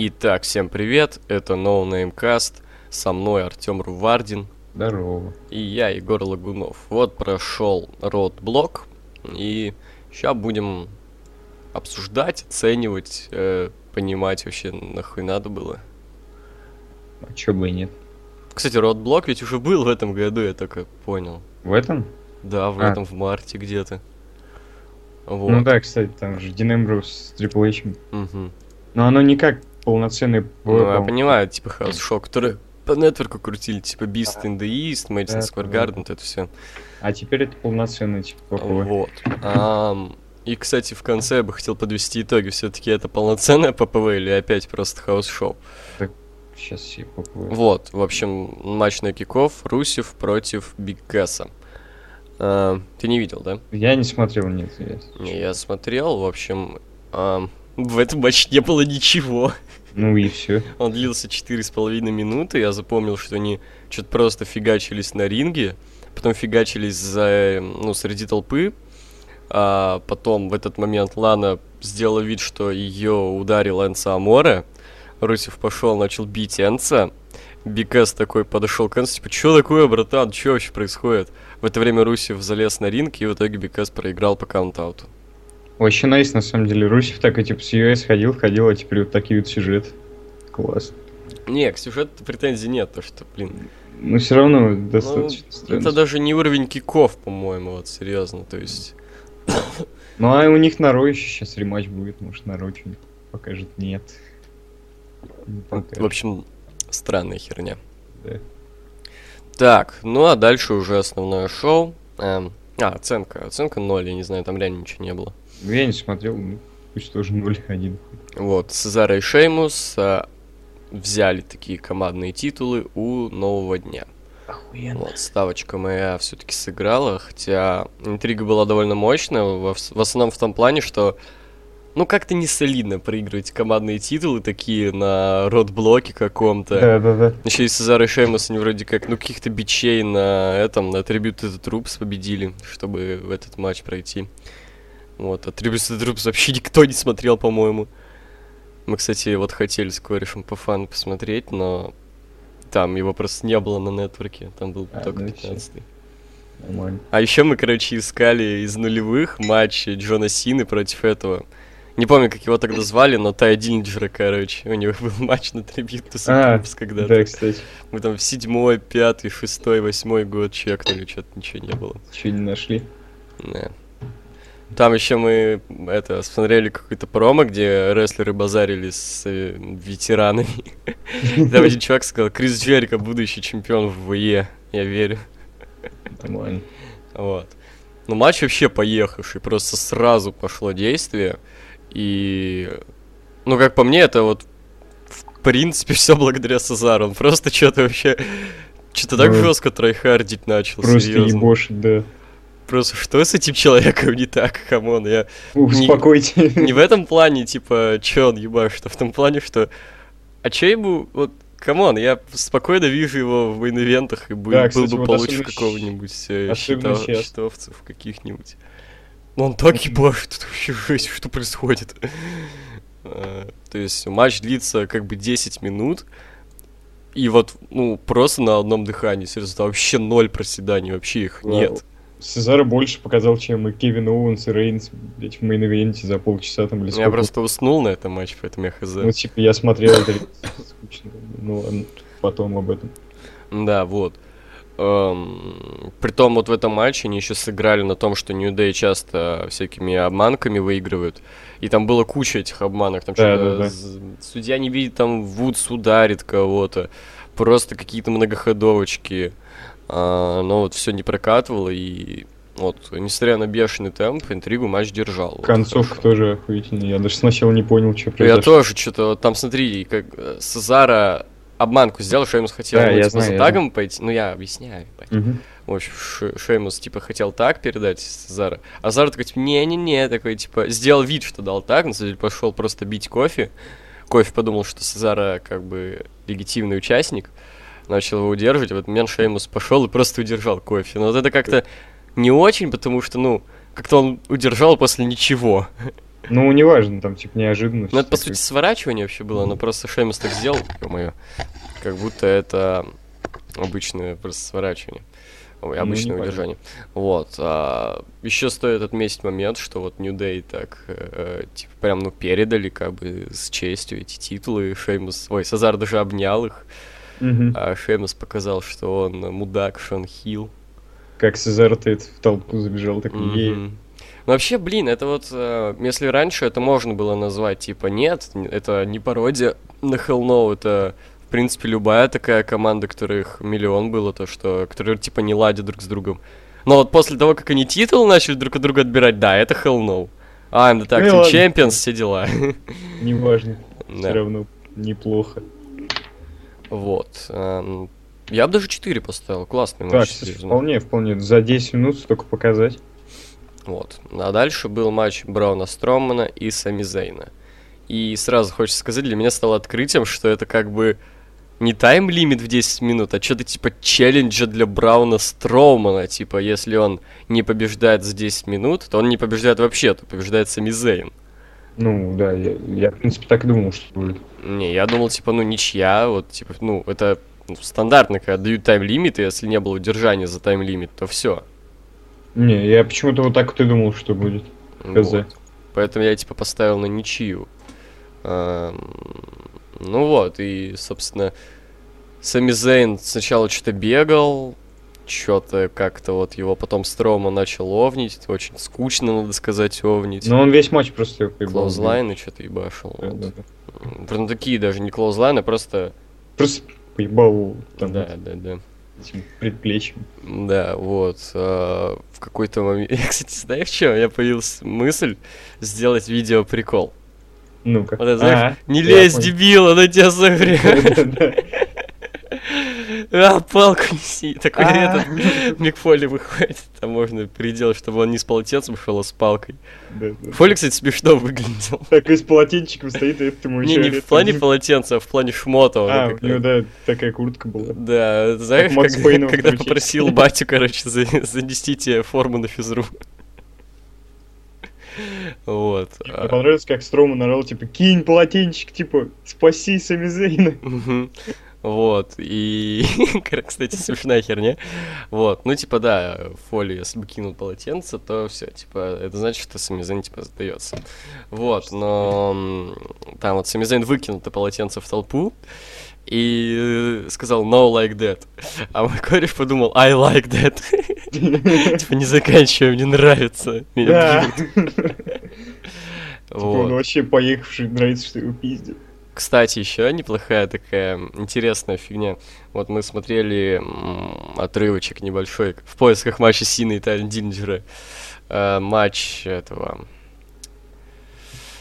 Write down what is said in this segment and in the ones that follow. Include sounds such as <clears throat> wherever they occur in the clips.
Итак, всем привет, это No Name Cast, со мной Артем Рувардин Здорово. и я, Егор Лагунов. Вот прошел Roadblock, и сейчас будем обсуждать, оценивать, э, понимать вообще, нахуй надо было. А чё бы и нет. Кстати, Roadblock ведь уже был в этом году, я только понял. В этом? Да, в А. этом, в марте где-то. Вот. Ну да, кстати, там же Дин Эмброуз с Triple H. Мгм. Но оно не как полноценный Ну, я по- понимаю, типа House Show, которые по нетворку крутили, типа Beast in the East, Madison Square. Garden, вот это все. А теперь это полноценный, типа, ППВ. Вот. И, кстати, в конце я бы хотел подвести итоги. Все-таки это полноценное ППВ или опять просто house show? Сейчас все ППВ. Вот, в общем, матч на kickoff. Русев против Биг Касса. А, ты не видел, да? Я не смотрел, нет. я- Не, я смотрел, в общем, ам, в этом матче не было ничего. Ну и все. <laughs> Он длился четыре с половиной минуты. Я запомнил, что они что-то просто фигачились на ринге, потом фигачились за, э, ну, среди толпы. А потом в этот момент Лана сделала вид, что ее ударил Энца Аморе. Русев пошел, начал бить Энца. Биг Кэс такой подошел к Энцу, типа, что такое, братан, что вообще происходит? В это время Русев залез на ринг, и в итоге Биг Кэс проиграл по каунт-ауту. Вообще nice, на самом деле. Русев так и типа с US ходил, ходил, а теперь вот такие вот сюжеты. Класс. Не, к сюжету претензий нет, то что, блин, Но все равно Ну, достаточно странно. это даже не уровень kickoff, по-моему, вот серьезно, то есть... Ну а у них на Raw еще сейчас рематч будет, может на Raw что-нибудь покажет. Нет. Не покажет, В общем, странная херня. да. Так, ну а дальше уже основное шоу. Эм, а, оценка. Оценка 0, я не знаю, там реально ничего не было. Ну, Я не смотрел, ну, пусть тоже 0-1. Вот, Сезара и Шеймус а, взяли такие командные титулы у нового дня. Охуенно. Вот, ставочка моя все-таки сыграла, хотя интрига была довольно мощная, вс- в основном в том плане, что ну как-то не солидно проигрывать командные титулы такие на рот-блоке каком-то. Да, да, да. Еще и Сезар и Шеймус, они вроде как, ну, каких-то бичей на этом, на to the Troops победили, чтобы в этот матч пройти. Вот, а the Troops вообще никто не смотрел, по-моему. Мы, кстати, вот хотели с корешем по фану посмотреть, но там его просто не было на нетворке, там был А, только ну и всё. 15 Нормально. А еще мы, короче, искали из нулевых матч Джона Сины против этого. Не помню, как его тогда звали, но Тай Диллинджера, короче. У него был матч на to the А, когда-то. Да, кстати, Мы там в седьмой, пятый, шестой, восьмой год чекнули, что-то ничего не было. что не нашли. Не. Там еще мы это смотрели какой-то промо, где рестлеры базарили с э, ветеранами. <laughs> Там один чувак сказал, Крис Джерика, будущий чемпион в ВЕ. Я верю. Нормально. Вот. Ну, матч вообще поехавший, просто сразу пошло действие. И, ну, как по мне, это вот, в принципе, <laughs> все благодаря Сезару. Он просто что-то вообще, что-то так Ну, жестко трайхардить начал, Просто серьезно. ебошит, да. Просто что с этим человеком не так, come on, я Успокойте. не в этом плане, типа, че он ебашит, а в том плане, что, а че ему, вот, come on, я спокойно вижу его в мейн-ивентах и был, Да, был кстати, бы вот получше какого-нибудь э, щитов- щитовцев каких-нибудь. Но он так ебашит, это вообще жесть, что происходит. Э, <laughs> То есть матч длится как бы 10 минут, и вот, ну, просто на одном дыхании, серьезно, вообще ноль проседаний, вообще их нет. Сезаро больше показал, чем и Кевин Оуэнс и Рейнс, блядь, в main event е за полчаса там или Я просто уснул на этом матче, поэтому я хз. Ну, типа, я смотрел это скучно. Ну ладно, потом об этом. Да, вот. Эм, Притом вот в этом матче они еще сыграли на том, что New Day часто всякими обманками выигрывают. И там было куча этих обманок. Там Да, что-то да, да. судья не видит, там Вудс ударит кого-то. Просто какие-то многоходовочки. А, но вот все не прокатывало. И вот, несмотря на бешеный темп, интригу матч держал. Вот, Концовка хорошо. тоже охуительная. Я даже сначала не понял, что Ну, Я произошло. тоже что-то, вот там смотри, как э, Сезара обманку сделал, Шеймус хотел Да, ну, типа, знаю, за я тагом пойти. Ну, я объясняю, ебать. В общем, Ше- Шеймус, типа, хотел так передать Сезаро. А Сезаро такой, типа, не-не-не, такой, типа, сделал вид, что дал так, на самом деле пошел просто бить Кофи. Кофи подумал, что Сезаро, как бы, легитимный участник. Начал его удерживать, в этот момент Шеймус пошел и просто удержал Кофи. Но вот это как-то не очень, потому что, ну, как-то он удержал после ничего. Ну, неважно, там, типа, неожиданность. Ну, это, по сути, сворачивание вообще было, но просто Шеймус так сделал, ё как будто это обычное просто сворачивание. Ой, Ну, обычное не удержание. Вот. А, еще стоит отметить момент, что вот New Day так, э, типа, прям, ну, передали, как бы, с честью эти титулы. Шеймус, ой, Сазар даже обнял их, Мгм. а Шеймус показал, что он мудак, что он хил. Как Сезар Тейт в толпу забежал, такой, ей. Ну, вообще, блин, это вот, э, если раньше это можно было назвать, типа, нет, это не пародия на Hell No, это, в принципе, любая такая команда, которых миллион было, то, что, которые, типа, не ладят друг с другом. Но вот после того, как они титул начали друг от друга отбирать, да, это Hell No. I'm the Tag Ну Team. Champions, все дела. Неважно. <laughs> Да. Все равно неплохо. Вот. эм, Я бы даже 4 поставил, классный Так, матч. кстати, серьезно. вполне, вполне. За 10 минут столько показать. Вот. А дальше был матч Брауна Стромана и Сами Зейна. И сразу хочется сказать, для меня стало открытием, что это как бы не тайм-лимит в 10 минут, а что-то типа челленджа для Брауна Строумана. Типа, если он не побеждает за 10 минут, то он не побеждает вообще, то побеждает Сами Зейн. Ну, да, я, я, в принципе, так и думал, что будет. Не, я думал, типа, ну, ничья, вот, типа, ну, это ну, стандартно, когда дают тайм-лимит, и если не было удержания за тайм-лимит, то все. Не, я почему-то вот так вот и думал, что будет. Хз. Поэтому я типа поставил на ничью. Эм, Ну вот, и, собственно, Сами Зейн сначала что-то бегал, что-то как-то вот его потом Строма начал овнить, очень скучно, надо сказать, овнить. Но он весь матч просто поебал. Клоузлайны что-то ебашил. Да, вот. да, да. Прям такие даже не клоузлайны, а просто... Просто поебал там Да, да, да. этим предплечьем. Да, вот. а, в какой-то момент... <laughs> Я, кстати, знаешь что? У меня появилась мысль сделать видео-прикол. Ну-ка. Вот знаешь, А, не я лезь, понял. дебил, она тебя <laughs> согрет. <laughs> А, палку неси. Такой А. этот <laughs> Мик Фоли выходит. Там можно предел, чтобы он не с полотенцем шел, а с палкой. Фоли, кстати, смешно выглядел. Такой с полотенчиком стоит, и это ему Не, ещё не лет в плане полотенца, а в плане шмота. А, у него, да, такая куртка была. Да, знаешь, когда, попросил <laughs> батю, короче, за- занести тебе форму на физру. Вот. Мне а, понравилось, как Строма нарал, типа, кинь полотенчик, типа, спаси Самизейна. Вот, и, <laughs> кстати, смешная херня. Вот, ну, типа, да, Фоли, если бы кинул полотенце, то все, типа, это значит, что Самизейн, типа, сдается. Вот, но там вот Самизейн выкинул это полотенце в толпу и сказал no like that. А мой кореш подумал I like that. <laughs> Типа, не заканчивай, мне нравится. Меня бьют. <laughs> Типа, он вообще поехавший, нравится, что его пиздят. Кстати, еще неплохая такая интересная фигня. Вот мы смотрели отрывочек небольшой в поисках матча Сина и Тайн Диллинджера. Э, матч этого...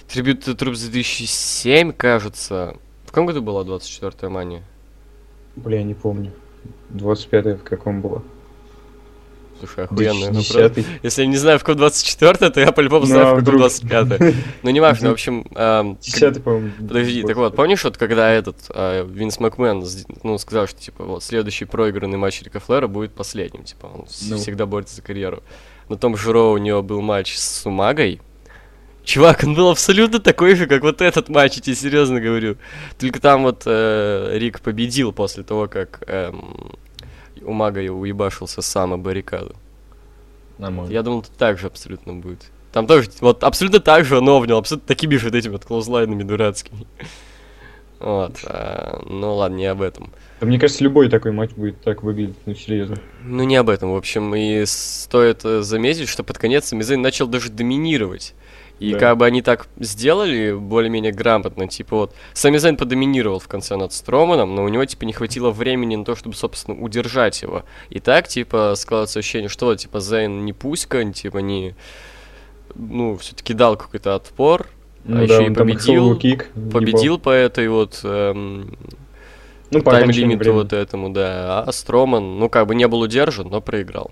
Трибют Трупс 2007, кажется. В каком году была 24-я мания? Бля, не помню. 25 в каком было? Слушай, охуенный вопрос. 2010 Если я не знаю, в каком 24 то я по-любому Ну, знаю, в вдруг? 25 Ну, не важно, в общем... <laughs> эм, к- 10 по-моему. Подожди, так вот, помнишь, вот когда этот э, Винс Макмен ну, сказал, что типа вот следующий проигранный матч Рика Флера будет последним, типа он Ну. всегда борется за карьеру. На том же Роу у него был матч с Сумагой. Чувак, он был абсолютно такой же, как вот этот матч, я тебе серьезно говорю. Только там вот э, Рик победил после того, как эм, у Мага уебашился сам о баррикаду. Нормально. Я думал, так же абсолютно будет. Там тоже, вот абсолютно так же он овнил, абсолютно такими же вот этими вот клоузлайнами дурацкими. <laughs> Вот, а, ну ладно, не об этом. Да, мне кажется, любой такой матч будет так выглядеть, ну серьезно. Ну не об этом, в общем, и стоит э, заметить, что под конец Самизейн начал даже доминировать. И Да. как бы они так сделали более-менее грамотно, типа вот, Самизейн подоминировал в конце над Строманом, но у него типа не хватило времени на то, чтобы, собственно, удержать его. И так, типа, складывается ощущение, что типа Зейн не пуська, типа не, ну, все-таки дал какой-то отпор, Ну А ещё и он там победил- Hell Kick ебал. победил по этой вот эм, ну, тайм-лимиту вот этому, да. А Строман, ну, как бы не был удержан, но проиграл.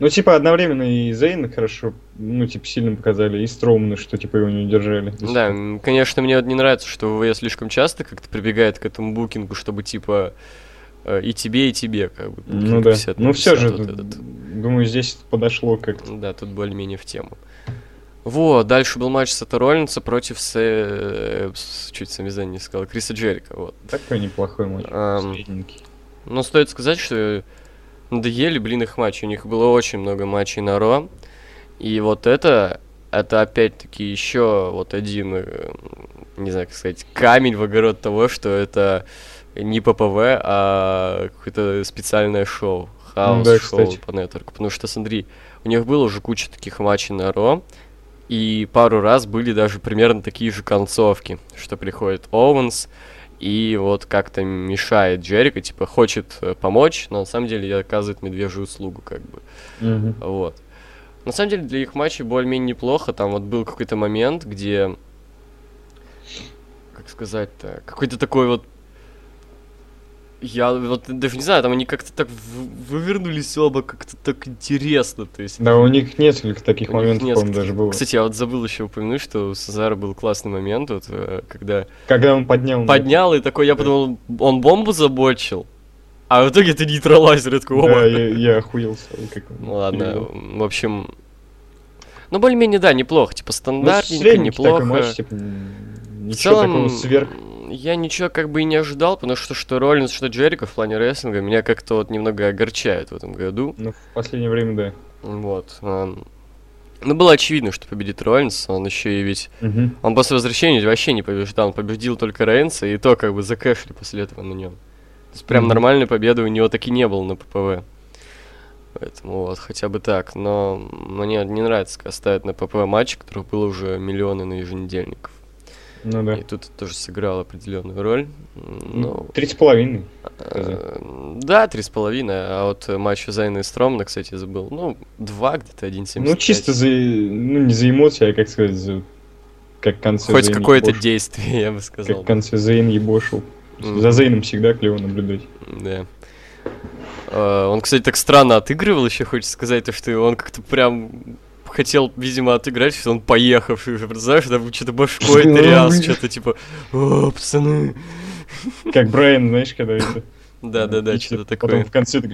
Ну, типа, одновременно и Зейна хорошо, ну, типа, сильно показали, и Стромана, что, типа, его не удержали. Да, конечно, мне вот не нравится, что ВВЕ слишком часто как-то прибегает к этому букингу, чтобы, типа, э, и тебе, и тебе, как бы. Ну да. 50 на Ну, все 50 же, вот этот. думаю, здесь подошло как-то. Да, тут более-менее в тему. Вот, дальше был матч Сета Роллинса против, Сэ... чуть сами не сказал, Криса Джерика, вот. Такой неплохой матч. Ам. средненький. Но стоит сказать, что надоели, блин, их матчи. У них было очень много матчей на Ро. И вот это, это опять-таки еще вот один, э, не знаю, как сказать, камень в огород того, что это не ППВ, а какое-то специальное шоу. Хаос да, шоу кстати. по нетворку. Потому что, смотри, у них было уже куча таких матчей на Ро, и пару раз были даже примерно такие же концовки, что приходит Оуэнс, и вот как-то мешает Джерика, типа, хочет э, помочь, но на самом деле оказывает медвежью услугу, как бы. Мгм. Вот. На самом деле для их матчей более-менее неплохо. Там вот был какой-то момент, где... Как сказать-то? Какой-то такой вот... Я вот даже не знаю, там они как-то так вывернулись оба, как-то так интересно, то есть... Да, у них несколько таких У моментов, по-моему, несколько. даже было. Кстати, я вот забыл еще упомянуть, что у Сезара был классный момент, вот, э, когда Когда он поднял... поднял, и такой, я Да. подумал, он бомбу забочил, а в итоге это нейтралайзер, такой, Да, я, я охуел как Ну ладно, перевел. в общем... Ну, более-менее, да, неплохо. Типа, Ну, стандартненько, такой неплохо. матч, типа, м, В ничего целом, такого сверх. Я ничего как бы и не ожидал, потому что что Роллинс, что Джерика в плане рестлинга меня как-то вот немного огорчают в этом году. Ну, в последнее время, да. Вот. ам. Ну, было очевидно, что победит Роллинс, он еще и ведь... Мгм. Он после возвращения вообще не побеждал, он победил только Рейнса, и то как бы закэшли после этого на нем. То есть прям Мгм. нормальной победы у него так и не было на ППВ. Поэтому вот, хотя бы так. Но мне не нравится, когда ставят на ППВ матч, которых было уже миллионы на еженедельников. Ну да. И тут это тоже сыграл определенную роль. М, Ну, Три с половиной. э, да, три с половиной, а вот э, матч Зайна и Стромна, кстати, забыл. Ну, два где-то, один Ну, чисто за... Ну, не за эмоции, а, как сказать, за... Как конце Хоть какое-то действие, я бы Как сказал. в конце Зейн ебошил. За Зейном всегда клево наблюдать. Да. Э, Он, кстати, так странно отыгрывал, еще хочется сказать, то, что он как-то прям хотел, видимо, отыграть, что он поехавший уже, знаешь, там что-то башкой тряс, что-то типа, о, пацаны. Как Брайан, знаешь, когда это... Да-да-да, что-то Потом такое. в конце так...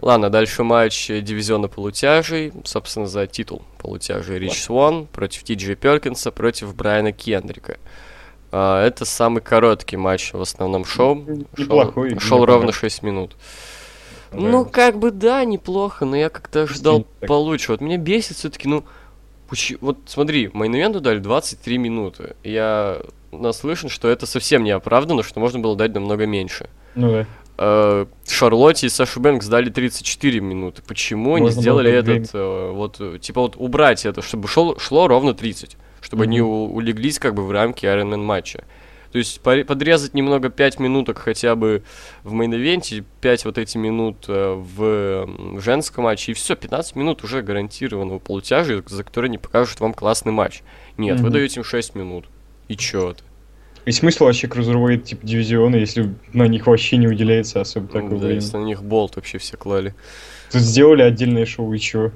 Ладно, дальше матч дивизиона полутяжей, собственно, за титул полутяжей Рич Свон против Ти Джей Перкинса против Брайана Кендрика. А, Это самый короткий матч в основном шоу. Неплохой. Шел, шел ровно понравился. 6 минут. Ну, Понравился. как бы да, неплохо, но я как-то Стиль так. получше. Вот меня бесит все-таки, ну, вот смотри, мейн-ивенту дали 23 минуты. Я наслышан, что это совсем не оправдано, что можно было дать намного меньше. Ну да. Э, Шарлотте и Сашу Бэнкс дали 34 минуты. Почему они Можно было сделали этот, э, вот, э, типа вот убрать это, чтобы шел, шло ровно 30, чтобы они Мгм. у- улеглись как бы в рамки Iron Man матча. То есть подрезать немного 5 минуток хотя бы в main event е, 5 вот эти минут э, в женском матче, и все, 15 минут уже гарантированного полутяжа, за которые они покажут вам классный матч. Нет, вы Мгм. даете им 6 минут. И чё это? И смысл вообще cruiserweight типа дивизиона, если на них вообще не уделяется особо такого Ну да, времени. если на них болт вообще все клали. Тут сделали отдельное шоу, и чё?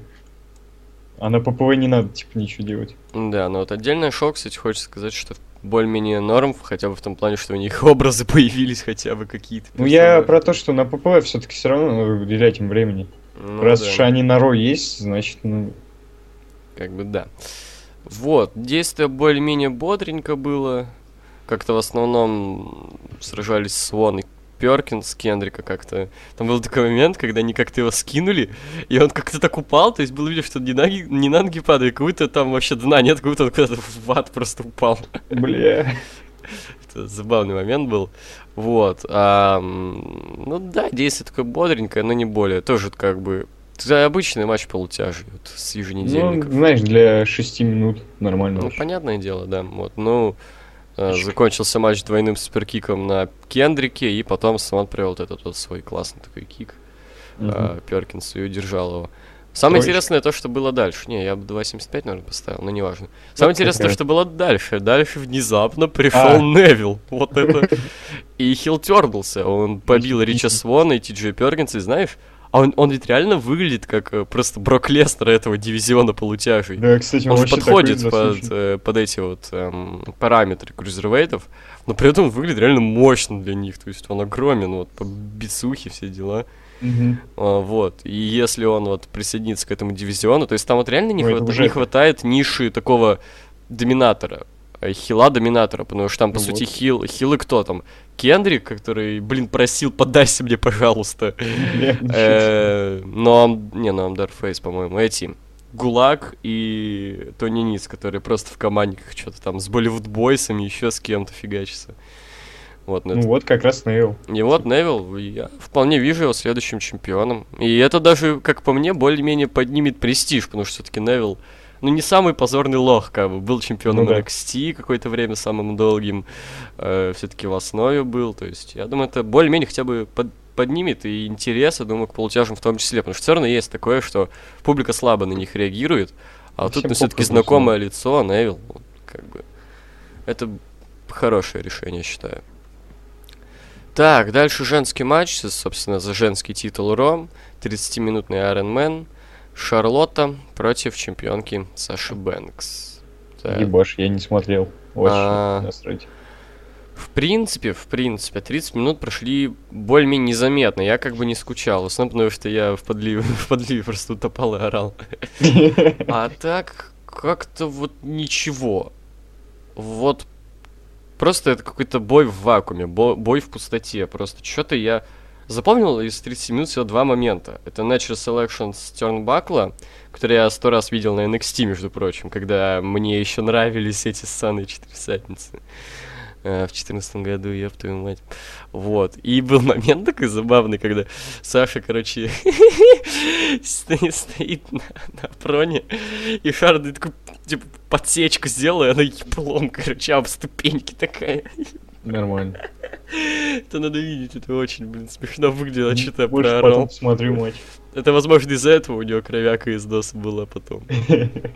А на ППВ не надо, типа, ничего делать. Да, но вот отдельное шоу, кстати, хочется сказать, что более-менее норм, хотя бы в том плане, что у них <laughs> образы появились хотя бы какие-то. Ну, я про то, что на ППВ все-таки все равно надо уделять им времени. Ну Раз да, уж они на Ро есть, значит, ну... Как бы да. Вот, действие более-менее бодренько было. Как-то в основном сражались Свон и Перкинс, Кендрика как-то. Там был такой момент, когда они как-то его скинули, и он как-то так упал, то есть было видно, что не на, ноги- не на ноги падает, как будто там вообще дна нет, как будто он куда-то в ад просто упал. Бля. Это забавный момент был. Вот. а, ну да, действие такое бодренькое, но не более. Тоже как бы... Это обычный матч полутяжей вот, с Ну, еженедельников. знаешь, для 6 минут нормально. Ну, понятное дело, да. Вот, ну, э, закончился матч двойным суперкиком на Кендрике, и потом Саман провел вот этот вот свой классный такой кик э, Перкинсу и удержал его. Самое Троечка. интересное то, что было дальше. Не, я бы 2.75, наверное, поставил, но неважно. Самое как интересное то, что было дальше. Дальше внезапно пришел А. Невил. Вот это. <laughs> И Хилл тернулся. Он побил Рича. Свона и Ти Джей Перкинса, и знаешь, а он, он ведь реально выглядит как э, просто Брок Лестер этого дивизиона полутяжей. Да, кстати, он, Он же подходит под, э, под эти вот эм, параметры крузервейтов, но при этом выглядит реально мощно для них. То есть он огромен, вот по бицухе все дела. Мгм. А, Вот. И если он вот присоединится к этому дивизиону, то есть там вот реально не, хвата- уже не хватает ниши такого доминатора. Э, Хила доминатора, потому что там, по Ну сути, вот. хил, хилы кто там? Кендрик, который, блин, просил, подайся мне, пожалуйста. <laughs> Э, Но, не, ну Амдарфейс, по-моему, эти. Гулаг и Тони Ниц, которые просто в команде что-то там с Болливуд Бойсами, еще с кем-то фигачатся. Вот, ну, Ну это- вот как раз Нейл. и вот Невил, я вполне вижу его следующим чемпионом. И это даже, как по мне, более-менее поднимет престиж, потому что все-таки Невил, ну, не самый позорный лох, как бы. Был чемпионом Ну да. NXT какое-то время, самым долгим. все-таки в основе был. То есть, я думаю, это более-менее хотя бы под- поднимет и интерес, я думаю, к полутяжам в том числе. Потому что все равно есть такое, что публика слабо на них реагирует. А тут Всем все-таки знакомое лицо, Невил, вот, как бы. Это хорошее решение, считаю. Так, дальше женский матч, собственно, за женский титул Ро. 30-минутный Iron Man. Шарлотта против чемпионки Саши Бэнкс. Так. Ебаш, я не смотрел. Очень А. насрать. В принципе, в принципе, 30 минут прошли более-менее незаметно. Я как бы не скучал. В основном, потому что я в подливе, <laughs> в подливе просто утопал и орал. <laughs> А так, как-то вот ничего. Вот просто это какой-то бой в вакууме, бо- бой в пустоте. Просто что-то я запомнил из 30 минут всего два момента. Это Natural Selection с Тернбакла, который я сто раз видел на NXT, между прочим, когда мне еще нравились эти ссаные четырехсадницы. э, В четырнадцатом году, я твою мать. Вот. И был <laughs> момент такой забавный, когда Саша, короче, <laughs> стоит, на, на проне, и Шарда такой, типа, подсечку сделала, и она еблом, короче, об ступеньки такая. Нормально. Это надо видеть, это очень, блин, смешно выглядело, что-то проорал. потом посмотрю матч. Это, возможно, из-за этого у него кровяка из носа была потом.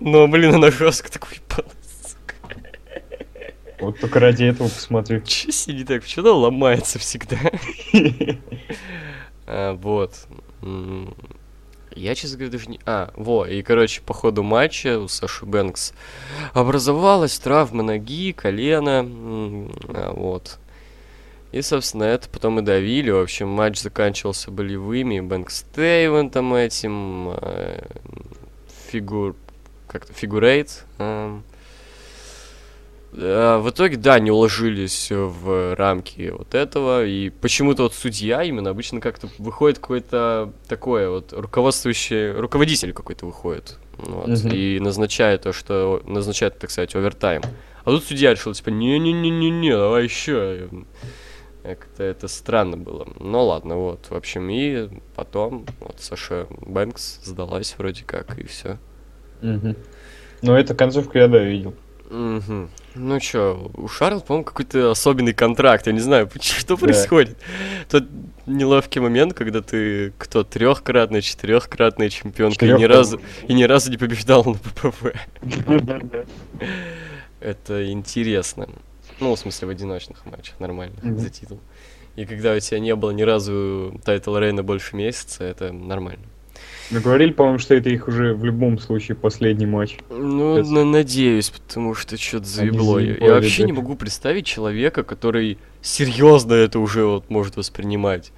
Но, блин, она жестко такой сука. Вот только ради этого посмотрю. Че сидит так? Почему она ломается всегда? <laughs> А, вот. Я, честно говоря, даже не... А, во, и, короче, по ходу матча у Саши Бэнкс образовалась травма ноги, колена, а, вот. И, собственно, это потом и давили. В общем, матч заканчивался болевыми. Бэнкс Тейвентом этим, э, фигур... Как-то фигурейт. а, В итоге, да, не уложились в рамки вот этого, и почему-то вот судья именно обычно как-то выходит какой-то такое вот руководствующий, руководитель какой-то выходит, вот, Мгм. и назначает то, что, назначает, так сказать, овертайм. А тут судья решил, типа, не-не-не-не-не, давай еще. Как-то это странно было. Ну ладно, вот, в общем, и потом вот Саша Бэнкс сдалась вроде как, и все. Мгм. Ну, эту концовку я, да, видел. Мгм. Ну чё, у Шарлотт, по-моему, какой-то особенный контракт. Я не знаю, <laughs> что Да. происходит. Тот неловкий момент, когда ты кто трехкратная, четырехкратная чемпионка и ни разу и ни разу не побеждал на PPV. Это интересно. Ну, в смысле, в одиночных матчах нормально за титул. И когда у тебя не было ни разу title reign а больше месяца, это нормально. Ну, говорили, по-моему, что это их уже в любом случае последний матч. Ну, Это- на- надеюсь, потому что что-то заебло. Я- заебали, вообще да. не могу представить человека, который серьезно это уже вот может воспринимать.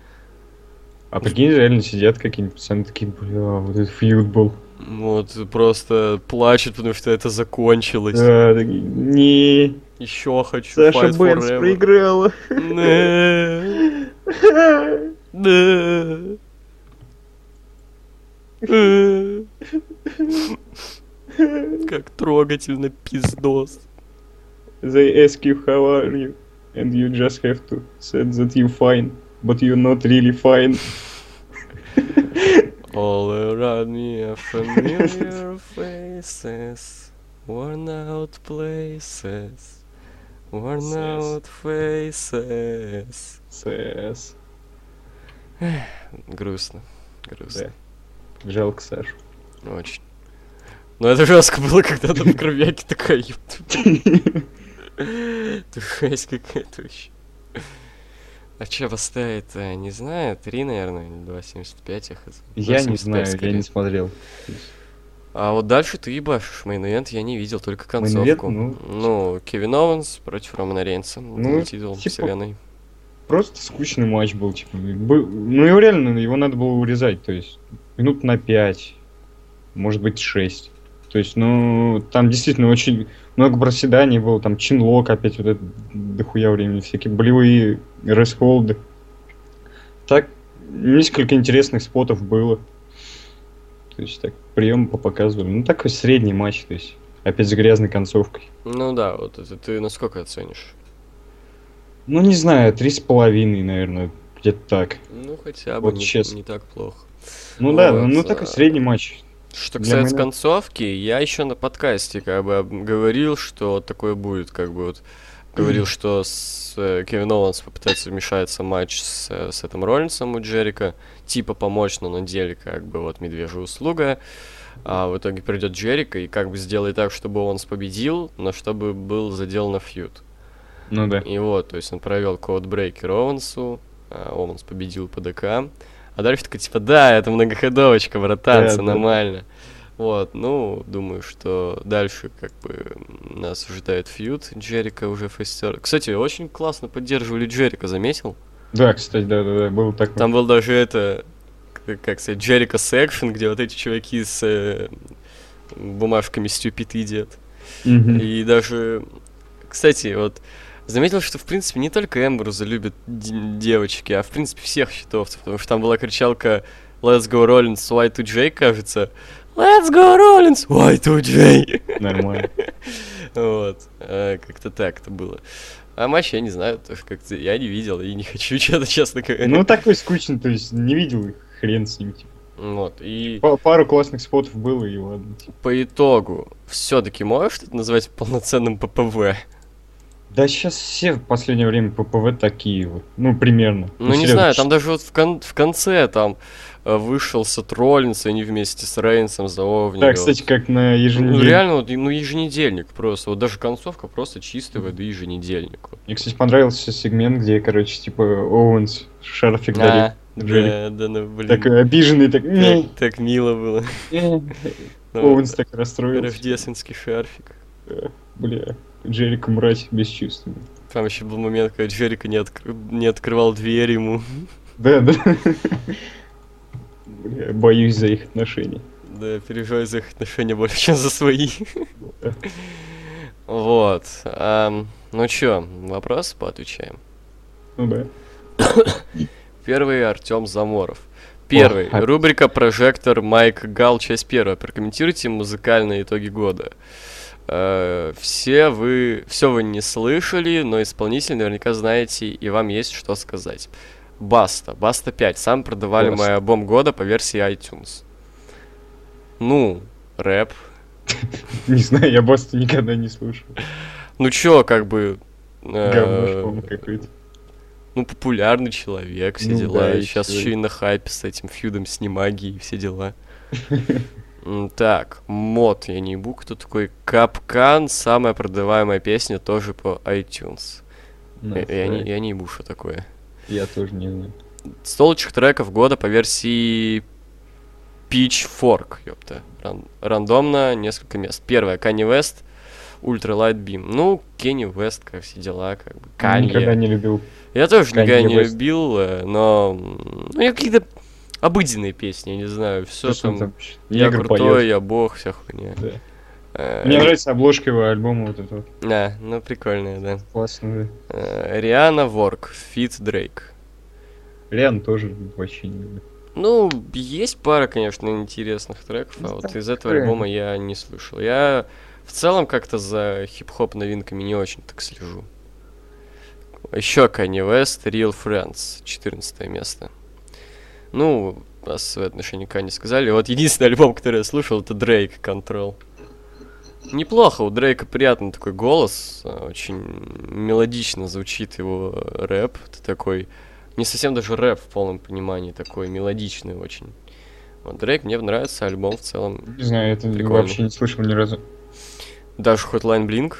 А прикинь, реально сидят какие-нибудь пацаны такие, бля, вот этот фьюд был. Вот просто плачет, потому что это закончилось. Да, такие, не, Еще хочу Саша Forever. проиграла. <laughs> Не. <laughs> Э. Как трогательно пиздос. They ask you how are you, and you just have to say that you fine, but you're not really fine. All around me are familiar faces, worn out places, worn Says. out faces. Сэс. Грустно, грустно, Жалко Сашу. очень. Но это жестко было, когда там кровяки такая. <laughs> Ты жесть какая-то вообще. А что поставить не знаю, 3, наверное, или 2.75 я хз. Я не 2.75 знаю, я скорее. не смотрел. А вот дальше ты ебашишь. Main event я не видел, только концовку. Main event, ну... Кевин Оуэнс против Романа Рейнса. Ну, титул типа- Вселенной. просто скучный матч был, типа. Был- ну, его реально, его надо было урезать, то есть минут на 5, может быть, 6. То есть, ну, там действительно очень много проседаний было, там чинлок опять вот это дохуя времени, всякие болевые ресхолды. Так, несколько интересных спотов было. То есть, так, прием показывали. Ну, такой средний матч, то есть, опять с грязной концовкой. Ну да, вот это ты насколько оценишь? Ну, не знаю, три с половиной, наверное, где-то так. Ну, хотя бы Вот не, честно. не так плохо. Ну да, Вот, ну а, такой средний матч. Что касается меня- концовки, я еще на подкасте как бы говорил, что такое будет, как бы вот говорил, что с э, Кевин Оуэнс попытается вмешаться матч с, э, с этим Роллинсом у Джерика, типа помочь, но на деле как бы вот медвежья услуга. А в итоге придет Джерико и как бы сделает так, чтобы Оуэнс победил, но чтобы был задел на feud. Ну да. И вот, то есть он провел codebreaker Оуэнсу, а Оуэнс победил по DQ. А дальше такой, типа, да, это многоходовочка, братан, Да, все да. нормально. Вот, ну, думаю, что дальше как бы нас ожидает feud, Джерико уже face теперь. Кстати, очень классно поддерживали Джерико, заметил? Да, кстати, да, да, да, был такой. Там был даже это, как, сказать, Джерика секшн, где вот эти чуваки с э, бумажками стюпид едят. Мгм. И даже, кстати, вот заметил, что в принципе не только Эмбруза любят девочки, а в принципе всех щитовцев, потому что там была кричалка Let's go Rollins Y2J, кажется. Let's go Rollins Y2J. Нормально. <laughs> Вот, э, как-то так это было. А матч я не знаю, как-то я не видел и не хочу, <laughs> что-то, честно говоря. Ну, такой скучный, то есть не видел их, хрен с ним, типа. Вот, и Па- Пару классных спотов было, и ладно. типа. по итогу, все-таки можешь это назвать полноценным ППВ? Да сейчас все в последнее время ППВ такие вот. Ну, примерно. Ну, не серьезно, знаю, там даже вот в, кон- в конце там э, вышел Сет Роллинс, и они вместе с Рейнсом за. Да, кстати, как на Ну, еженедельник. реально, вот, ну, еженедельник просто. Вот даже концовка просто чистой воды еженедельник. Мне, кстати, понравился сегмент, где, короче, типа, Оуэнс шарфик дарит. А, Джерико. да, да, ну, блин. Такой обиженный, так... Так, так мило было. «Не». Ну, Оуэнс так расстроился. Рождественский шарфик. Бля, Джерико мразь бесчувственный. Там еще был момент, когда Джерико не, откр- не открывал дверь ему. Да, да. Бля, боюсь за их отношения. Да, переживаю за их отношения больше, чем за свои. Вот. ну чё, вопросы поотвечаем. Ну да. Первый Артем Заморов. Первый. О, Рубрика «Прожектор» Майк Гал, часть первая. Прокомментируйте музыкальные итоги года. Э, все вы, все вы не слышали, но исполнитель наверняка знаете, и вам есть что сказать. Баста. Баста 5. Сам продаваемый Баста. альбом года по версии iTunes. Ну, рэп. <laughs> Не знаю, я Басту никогда не слушал. Ну чё, как бы... э, Говно, по-моему, какой-то. Ну, популярный человек, все Ну дела. да, и Сейчас еще и на хайпе с этим фьюдом с Немагией и все дела. <laughs> Так, мод, я не ебу, кто такой Капкан, самая продаваемая песня тоже по iTunes. Ну, Я, я не, я не ебу, что такое. Я тоже не знаю. Столчих треков года по версии Pitchfork, ёпта. Ран- рандомно несколько мест. Первое, Kanye West, Ultra Light Beam. Ну, Кенни Вест, как все дела, как бы. Никогда Kanye. не любил. Я тоже Kanye никогда не West. любил, э, но... Ну, я какие-то обыденные песни, я не знаю, все там... там Я крутой, поёт. я бог, вся хуйня. Да. Э, Мне нравится обложка его альбома вот этого. Да, ну прикольная, да. Классно, Э, Риана Ворк, Фит Дрейк. да. Риан тоже вообще не люблю. Ну, есть пара, конечно, интересных треков, а Ну, вот из этого альбома я не слышал. Я в целом как-то за хип-хоп новинками не очень так слежу. Еще Kanye West, Real Friends, 14 место. Ну, раз свои отношения к Kanye сказали. Вот единственный альбом, который я слушал, это Drake Control. Неплохо, у Дрейка приятный такой голос, а, очень мелодично звучит его рэп. Это такой, не совсем даже рэп в полном понимании, такой мелодичный очень. Вот Дрейк, мне нравится альбом в целом. Не знаю, это Прикольно. вообще не слышал ни разу. Даже Hotline Blink.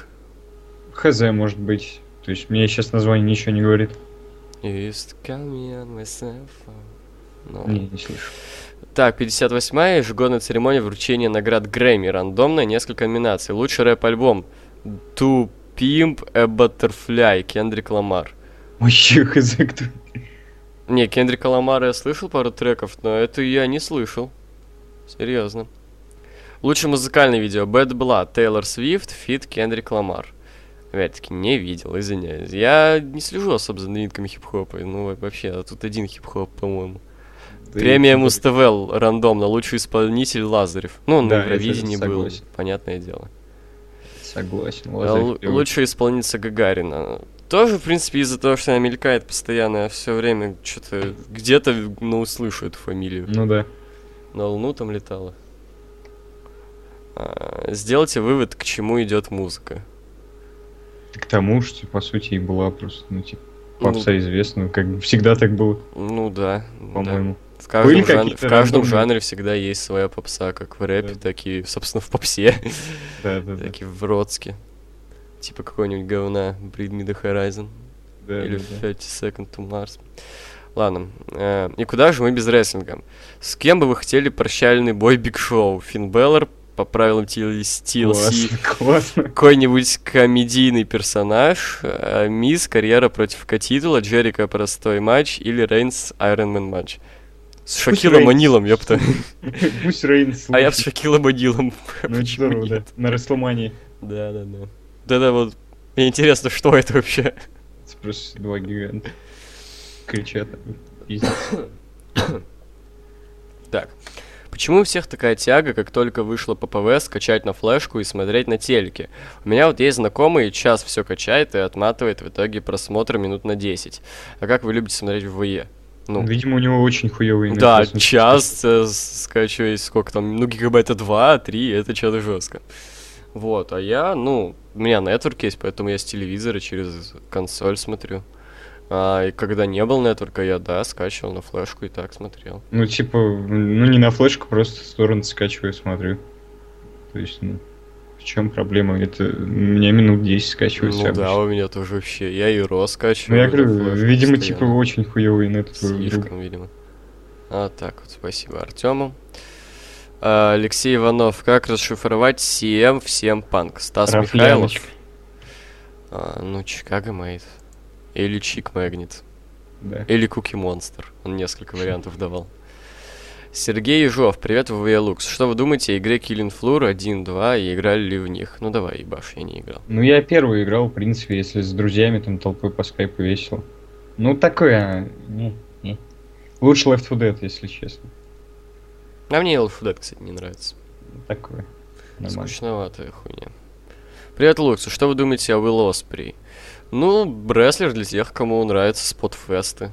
Хз, может быть. То есть мне сейчас название ничего не говорит. You used to call me on my cell phone. Ну, Не, не слышу. Так, 58-я ежегодная церемония вручения наград Грэмми. Рандомно несколько номинаций. Лучший рэп-альбом To Pimp a Butterfly, Кендрик Ламар. Вообще хз кто. Не, Кендрика Ламара я слышал пару треков, но это я не слышал. Серьезно. Лучшее музыкальное видео Bad Blood, Тейлор Свифт, feat. Кендрик Ламар. Опять-таки, не видел, извиняюсь. Я не слежу особо за новинками хип-хопа. Ну, вообще, тут один хип-хоп, по-моему. Премия Муз-ТВ рандомно. Лучший исполнитель Лазарев. Ну, он Да, на Евровидении был, понятное дело. Согласен. А Лазарев лу- делает. лучшая исполнительница Гагарина. Тоже, в принципе, из-за того, что она мелькает постоянно, все время что-то где-то, ну, услышу эту фамилию. Ну да. На Луну там летала. А, Сделайте вывод, к чему идет музыка. К тому, что по сути и была просто, ну, типа, Ну, попса известна, как бы всегда так было, Ну да, да. В каждом, Были жан- в каждом жанре всегда есть своя попса, как в рэпе, Да. так и, собственно, в попсе, Да, да, да. <laughs> так и в роке. Типа какой-нибудь говна Bring Me The Horizon да, или да, да. 30 Seconds to Mars. Ладно, э, и куда же мы без рестлинга? С кем бы вы хотели прощальный бой Биг Шоу? Финн Бэлор по правилам TLC, <laughs> какой-нибудь комедийный персонаж, э, Миз, карьера против К-титула, Джерико простой матч или Рейнс Iron Man матч. С Шакилом. Анилом, ёпта. <laughs> Пусть Рейнс <laughs> А я с. Шакилом Анилом. Ну, <laughs> здорово, да. На Растлмании. Да, да, да. Да-да, вот. Мне интересно, что это вообще? Это просто два гиганта. Кричат. <coughs> Так. Почему у всех такая тяга, как только вышло ППВ, скачать на флешку и смотреть на телеке? У меня вот есть знакомый, час все качает и отматывает в итоге просмотр минут на 10. А как вы любите смотреть в ВЕ? Ну, Видимо, у него очень хуёвый да, час э, скачивать сколько там, ну, гигабайта 2, 3, это что-то жестко. Вот, а я, ну, у меня нетворк есть, поэтому я с телевизора через консоль смотрю. А, и когда не был нетворка, я, да, скачивал на флешку и так смотрел. Ну, типа, ну не на флешку, просто с торрент скачиваю, смотрю. То есть, ну, в чем проблема? Это у меня минут 10 скачивается. Ну да, у меня тоже вообще. Я и ро Ну, скачиваю. я на говорю, видимо, типа, очень хуёвый на этот Слишком, видимо. А так вот, спасибо Артему. А, Алексей Иванов, как расшифровать CM всем панк? Стас Михайлов. Рафьяночка. А, ну, Чикаго Мейт. Или Чик Магнит. Да. Или Куки Монстр. Он несколько вариантов давал. Сергей Ежов, привет, Лукс. Что вы думаете о игре Killing Floor 1-2 и играли ли в них? Ну давай, ебаш, я не играл. Ну, я первый играл, в принципе, если с друзьями, там, толпой по скайпу весело. Ну, такое, не, не. Лучше Left 4 Dead, если честно. А мне Left 4 Dead, кстати, не нравится. Такое. Нормально. Скучноватая хуйня. Привет, Лукс. Что вы думаете о Will Osprey? Ну, рестлер для тех, кому нравятся спотфесты.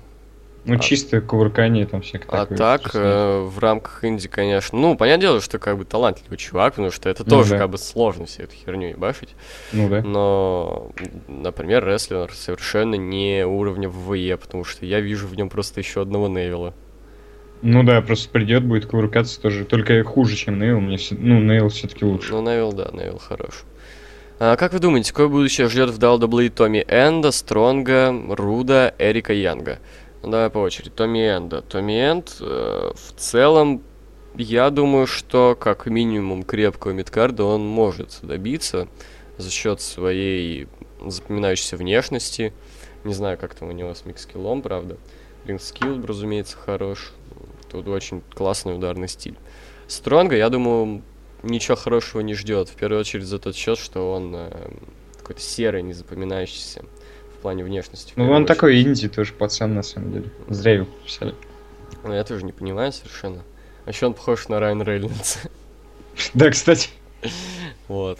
Ну, А- чисто кувыркание там всякое А такое. так, э, в рамках инди, конечно. Ну, понятное дело, что как бы талантливый чувак, потому что это Ну тоже да. как бы сложно всю эту херню ебашить. Ну, да. Но, например, рестлер совершенно не уровня ВВЕ, потому что я вижу в нем просто еще одного Невилла. Ну да, просто придет, будет кувыркаться тоже. Только хуже, чем Невилл. Мне. Ну, Невилл все-таки лучше. Ну, Невилл, да, Невилл хорош. А как вы думаете, какое будущее ждет в WWE Томми Энда, Стронга, Руда, Эрика Янга? Ну, давай по очереди. Томми Энда. Томми Энд э, в целом, я думаю, что как минимум крепкого midcard а он может добиться за счет своей запоминающейся внешности. Не знаю, как там у него с микскиллом, правда. Рингскилл, разумеется, хорош. Тут очень классный ударный стиль. Стронга, я думаю, ничего хорошего не ждет. В первую очередь за тот счет, что он э, какой-то серый, не запоминающийся в плане внешности. Ну, он такой инди тоже пацан, на самом деле. Зря его писали. Ну, я тоже не понимаю совершенно. А еще он похож на Райан Рейнольдса. <laughs> Да, кстати. вот.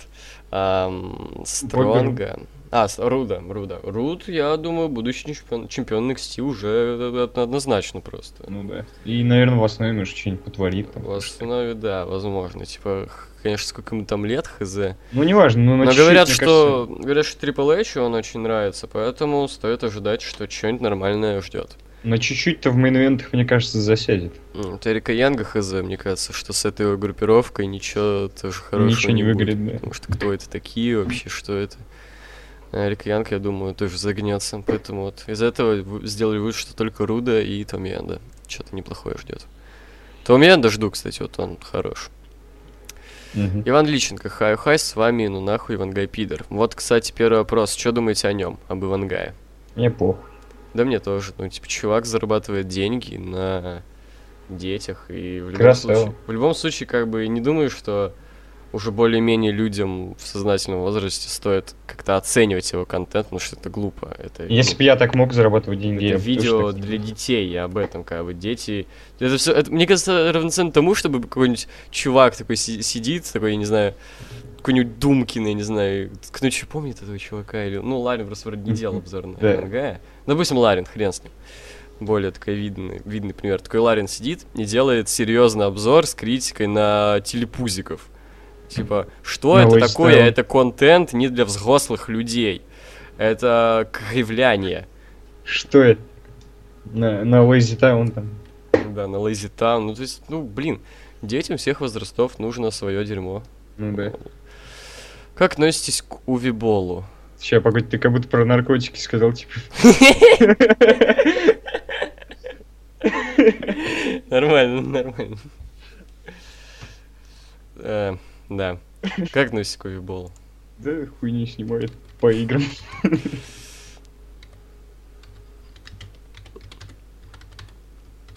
Стронга. А, Руда, Руда. Руд, я думаю, будущий чемпион, чемпион NXT уже э, э, однозначно просто. Ну да. И, наверное, в основе, может, что-нибудь потворит. Там, В основе, да, возможно. Типа, конечно, сколько ему там лет, хз. Ну, неважно, но, Но чуть-чуть, говорят, что говорят, что Triple H он очень нравится, поэтому стоит ожидать, что что-нибудь нормальное ждет. кажется, на чуть-чуть-то в мейн мне кажется, засядет. Вот Эрика Янга хз, мне кажется, что с этой группировкой ничего тоже хорошего Ничего не будет. выгорит, да. Потому что кто это такие вообще, что это? А Эрик Янг, я думаю, тоже загнется. Поэтому вот из этого сделали вывод, что только Руда и Энда. Что-то неплохое ждет. Энда жду, кстати, вот он хорош. Мгм. Иван Личенко, хай хай, с вами, ну нахуй Ивангай пидор. Вот, кстати, первый вопрос. Что думаете о нем, об Ивангае? Мне похуй. Да мне тоже. Ну, типа, чувак зарабатывает деньги на детях, и в любом Красава. случае... В любом случае, как бы, не думаю, что уже более-менее людям в сознательном возрасте стоит как-то оценивать его контент, потому что это глупо. Это, Если ну, бы я так мог зарабатывать деньги, это видео так для детей, я об этом, как бы, дети... Это все, мне кажется, равноценно тому, чтобы какой-нибудь чувак такой си- сидит, такой, я не знаю, какой-нибудь Думкин, я не знаю, кто что помнит этого чувака, или... Ну, Ларин просто вроде не делал обзор на. МНГ. Допустим, Ларин, хрен с ним. Более такой видный, видный пример. Такой Ларин сидит и делает серьезный обзор с критикой на телепузиков. Типа, что На это такое? Это контент не для взрослых людей. Это кривляние. Что это? На, на Lazy Town там. Да, на Lazy Town. Ну, то есть, ну, блин, детям всех возрастов нужно свое дерьмо. Ну да. Как относитесь к Увиболу? Сейчас, погоди, ты как будто про наркотики сказал, типа. <laughs> Нормально, нормально. Да. Как относитесь к Увиболу? Да, хуйни снимает по играм.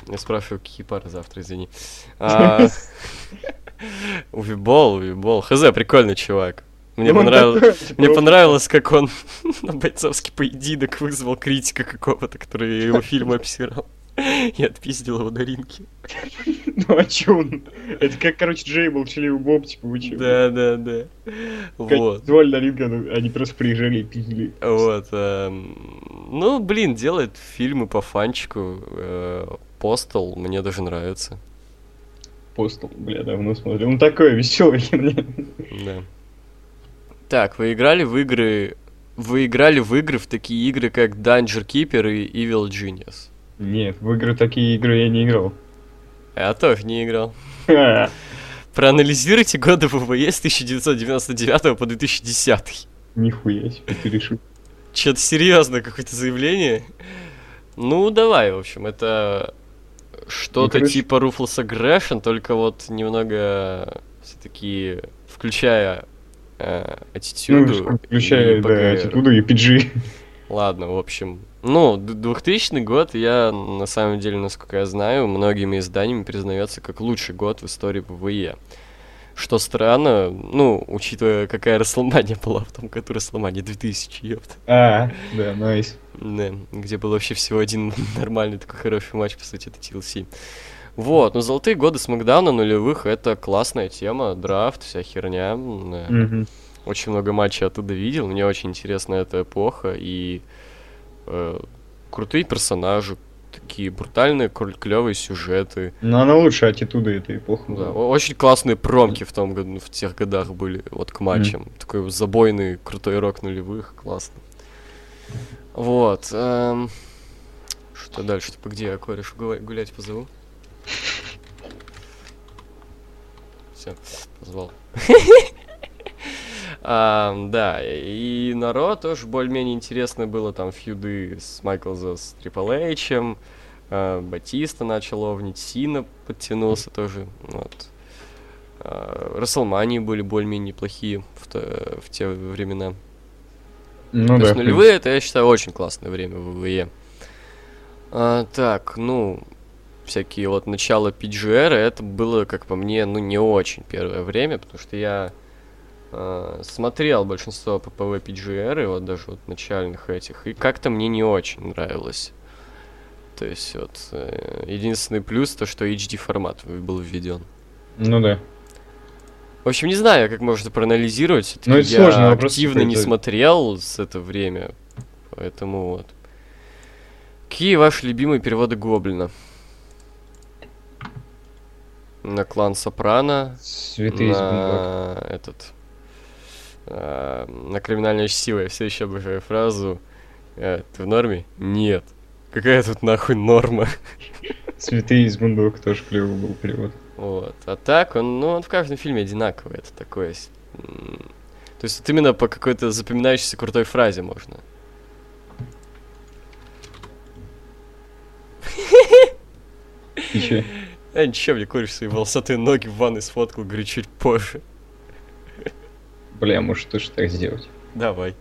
Я спрашиваю, какие пары завтра, извини. А, Увибол, Увибол. Хз, прикольный чувак. Мне Ну, он понравилось. типа, Мне понравилось, как он <laughs> на бойцовский поединок вызвал критика какого-то, который его фильм <laughs> обсирал. <laughs> И отпиздил его до ринки. <laughs> Ну а чё он? Это как, короче, Джей был Челливый Боб, типа, вы чё? Да, да, да. Вот. Звали на ринг, а они просто приезжали и пиздили. Вот. эм, Ну, блин, делает фильмы по фанчику. э, Постол мне даже нравится. Постол, бля, давно смотрел. Он такой веселый мне. <laughs> Да. Так, вы играли в игры... Вы играли в игры, в такие игры, как Danger Keeper и Evil Genius? Нет, в игры такие игры я не играл. Я тоже не играл. Проанализируйте годы ВВЕ с 1999 по 2010. Нихуя себе, ты решил. Че-то серьезное какое-то заявление. Ну, давай, в общем, это что-то типа Ruthless Aggression, только вот немного все-таки включая э, Ну, attitude у. включая, и да, PGR. attitude у и PG. Ладно, в общем. Ну, д- 2000 год, я, на самом деле, насколько я знаю, многими изданиями признается как лучший год в истории ВВЕ. Что странно, ну, учитывая, какая Рестлмания была в том году, Рестлмания 2000, ёпта. А, да, найс. Да, где был вообще всего один <laughs> нормальный такой хороший матч, по сути, это TLC. Вот, ну золотые годы Смакдауна нулевых это классная тема, драфт, вся херня. Мгм. Очень много матчей оттуда видел, мне очень интересна эта эпоха и э, крутые персонажи, такие брутальные, клевые сюжеты. Но она лучше аттитуды этой эпохи. Да, была. очень классные промки в том году, в тех годах были, вот к матчам. Такой забойный, крутой рок нулевых, классно. Вот. эм, Что дальше? Типа где я корешу гуля- гулять позову? <laughs> Все, позвал. <laughs> Ам, Да, и народ тоже более-менее интересно было, там фьюды с Майклза с Трипл Эйчем, а, Батиста начал овнить, Сина подтянулся тоже, вот. А, Расселмании были более-менее неплохие в, то- в те времена. Ну То да. есть нулевые, это, я считаю, очень классное время в ВВЕ. А, так, ну, всякие вот начало PGR, это было, как по мне, ну, не очень первое время, потому что я а, смотрел большинство ППВ PGR, и вот даже вот начальных этих, и как-то мне не очень нравилось. То есть вот э, единственный плюс то, что HD формат был введен. Ну да. В общем, не знаю, как можно проанализировать. Ну, это я вопрос, активно не смотрел с это время. Поэтому вот. Какие ваши любимые переводы Гоблина? На клан Сопрано, Святые на этот... а, на криминальную силу. Я все еще обожаю фразу. «Э, Ты в норме? Нет. Какая тут нахуй норма? Святые из Бундок тоже клевый был перевод. Вот. А так, он, ну, он в каждом фильме одинаковый. Это такое... То есть вот именно по какой-то запоминающейся крутой фразе можно. Чё? А ничего, мне кореш свои волосатые ноги в ванной сфоткал, говорю, чуть позже. Бля, может тоже так сделать. Давай.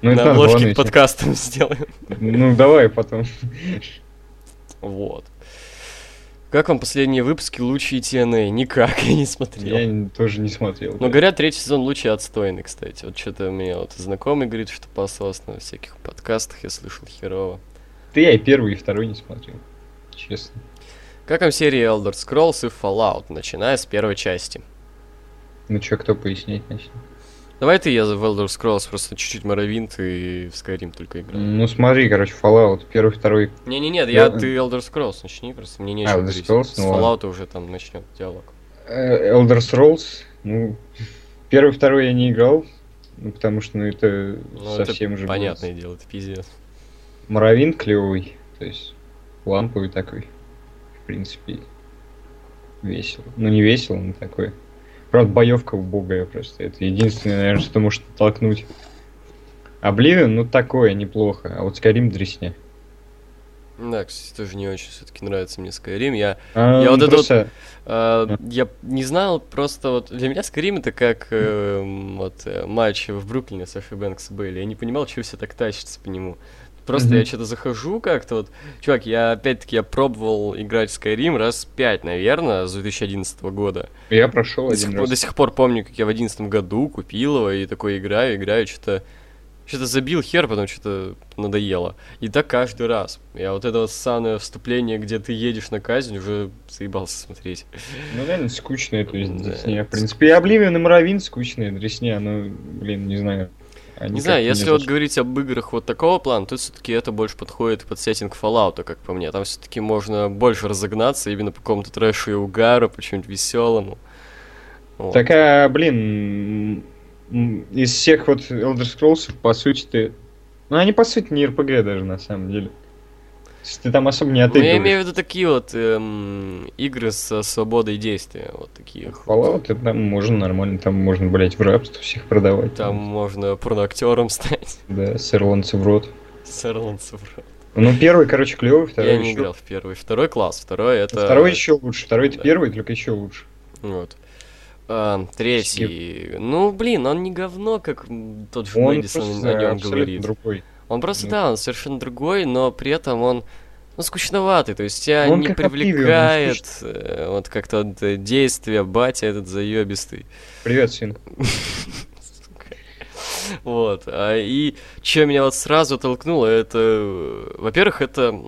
Ну, На обложке подкастам сделаем. Ну, давай потом. Вот. Как вам последние выпуски Лучи и TNA? Никак, я не смотрел. Я тоже не смотрел. Но говорят, третий сезон Лучи отстойный, кстати. Вот что-то мне вот знакомый говорит, что посос на всяких подкастах я слышал херово. Ты я и первый, и второй не смотрел. Честно. Как вам серии Elder Scrolls и Fallout, начиная с первой части? Ну чё, кто пояснять начнет? Давай ты я в Elder Scrolls просто чуть-чуть Моровинт и в Skyrim только играл. Ну смотри, короче, Fallout, первый, второй. Не-не-не, я, ты Elder Scrolls начни, просто мне нечего Elder говорить. Scrolls, С ну Fallout уже там начнет диалог. Э, Elder Scrolls, ну, первый, второй я не играл, ну, потому что, ну, это Ну, совсем это же... понятное дело, это пиздец. Моровин клевый, то есть ламповый такой, в принципе, весело. Ну, не весело, но такой. Правда, боевка убогая просто. Это единственное, наверное, что может толкнуть. Обливион, ну, такое, неплохо. А вот Skyrim дресня. Да, кстати, тоже не очень все-таки нравится мне Skyrim. Я, А, Я ну, вот это вот- просто- э, я не знал, просто вот для меня Skyrim это как э, м, вот э, матч в Бруклине с Эфи Бэнкс были. Я не понимал, что все так тащатся по нему. Просто Мгм. я что-то захожу как-то вот. Чувак, я опять-таки я пробовал играть в Skyrim раз пять, наверное, с 2011 года. Я прошел До сих, один пор- раз. до сих пор помню, как я в одиннадцатом году купил его и такой играю, играю, что-то что-то забил хер, потом что-то надоело. И так каждый раз. Я вот это вот самое вступление, где ты едешь на казнь, уже заебался смотреть. Ну, реально скучная, есть, Да, дресня. В принципе, и Обливион и Моровин скучная дресня, ну, блин, не знаю. Не знаю, если вот говорить об играх вот такого плана, то все-таки это больше подходит под сеттинг Fallout, как по мне. Там все-таки можно больше разогнаться именно по какому-то трэшу и угару, по чему-нибудь веселому. Вот. Так, а, блин, из всех вот Elder Scrolls, по сути, ты... Ну, они, по сути, не RPG даже, на самом деле. Есть ты там особо не Ну, я отыгрываешь. имею в виду такие вот эм, игры со свободой действия, вот такие. Fallout, это там можно нормально, там можно, блять, в рабство всех продавать. Там можно порноактером стать. <laughs> Да, сырланцы в рот. Серланцев. Ну, первый, короче, клевый, второй Я не еще... играл в первый. Второй класс, второй это... Второй еще лучше, второй это Да. первый, только еще лучше. Вот. А, третий. Ну, блин, он не говно, как тот же Он Мэдисон просто о нем говорит. другой. Он просто, Ну. да, он совершенно другой, но при этом он ну, скучноватый, то есть тебя Он не Oblivion, он привлекает э, вот как-то э, действие, батя этот заебистый. Привет, сын. <laughs> Вот. А, и что меня вот сразу толкнуло, это, во-первых, это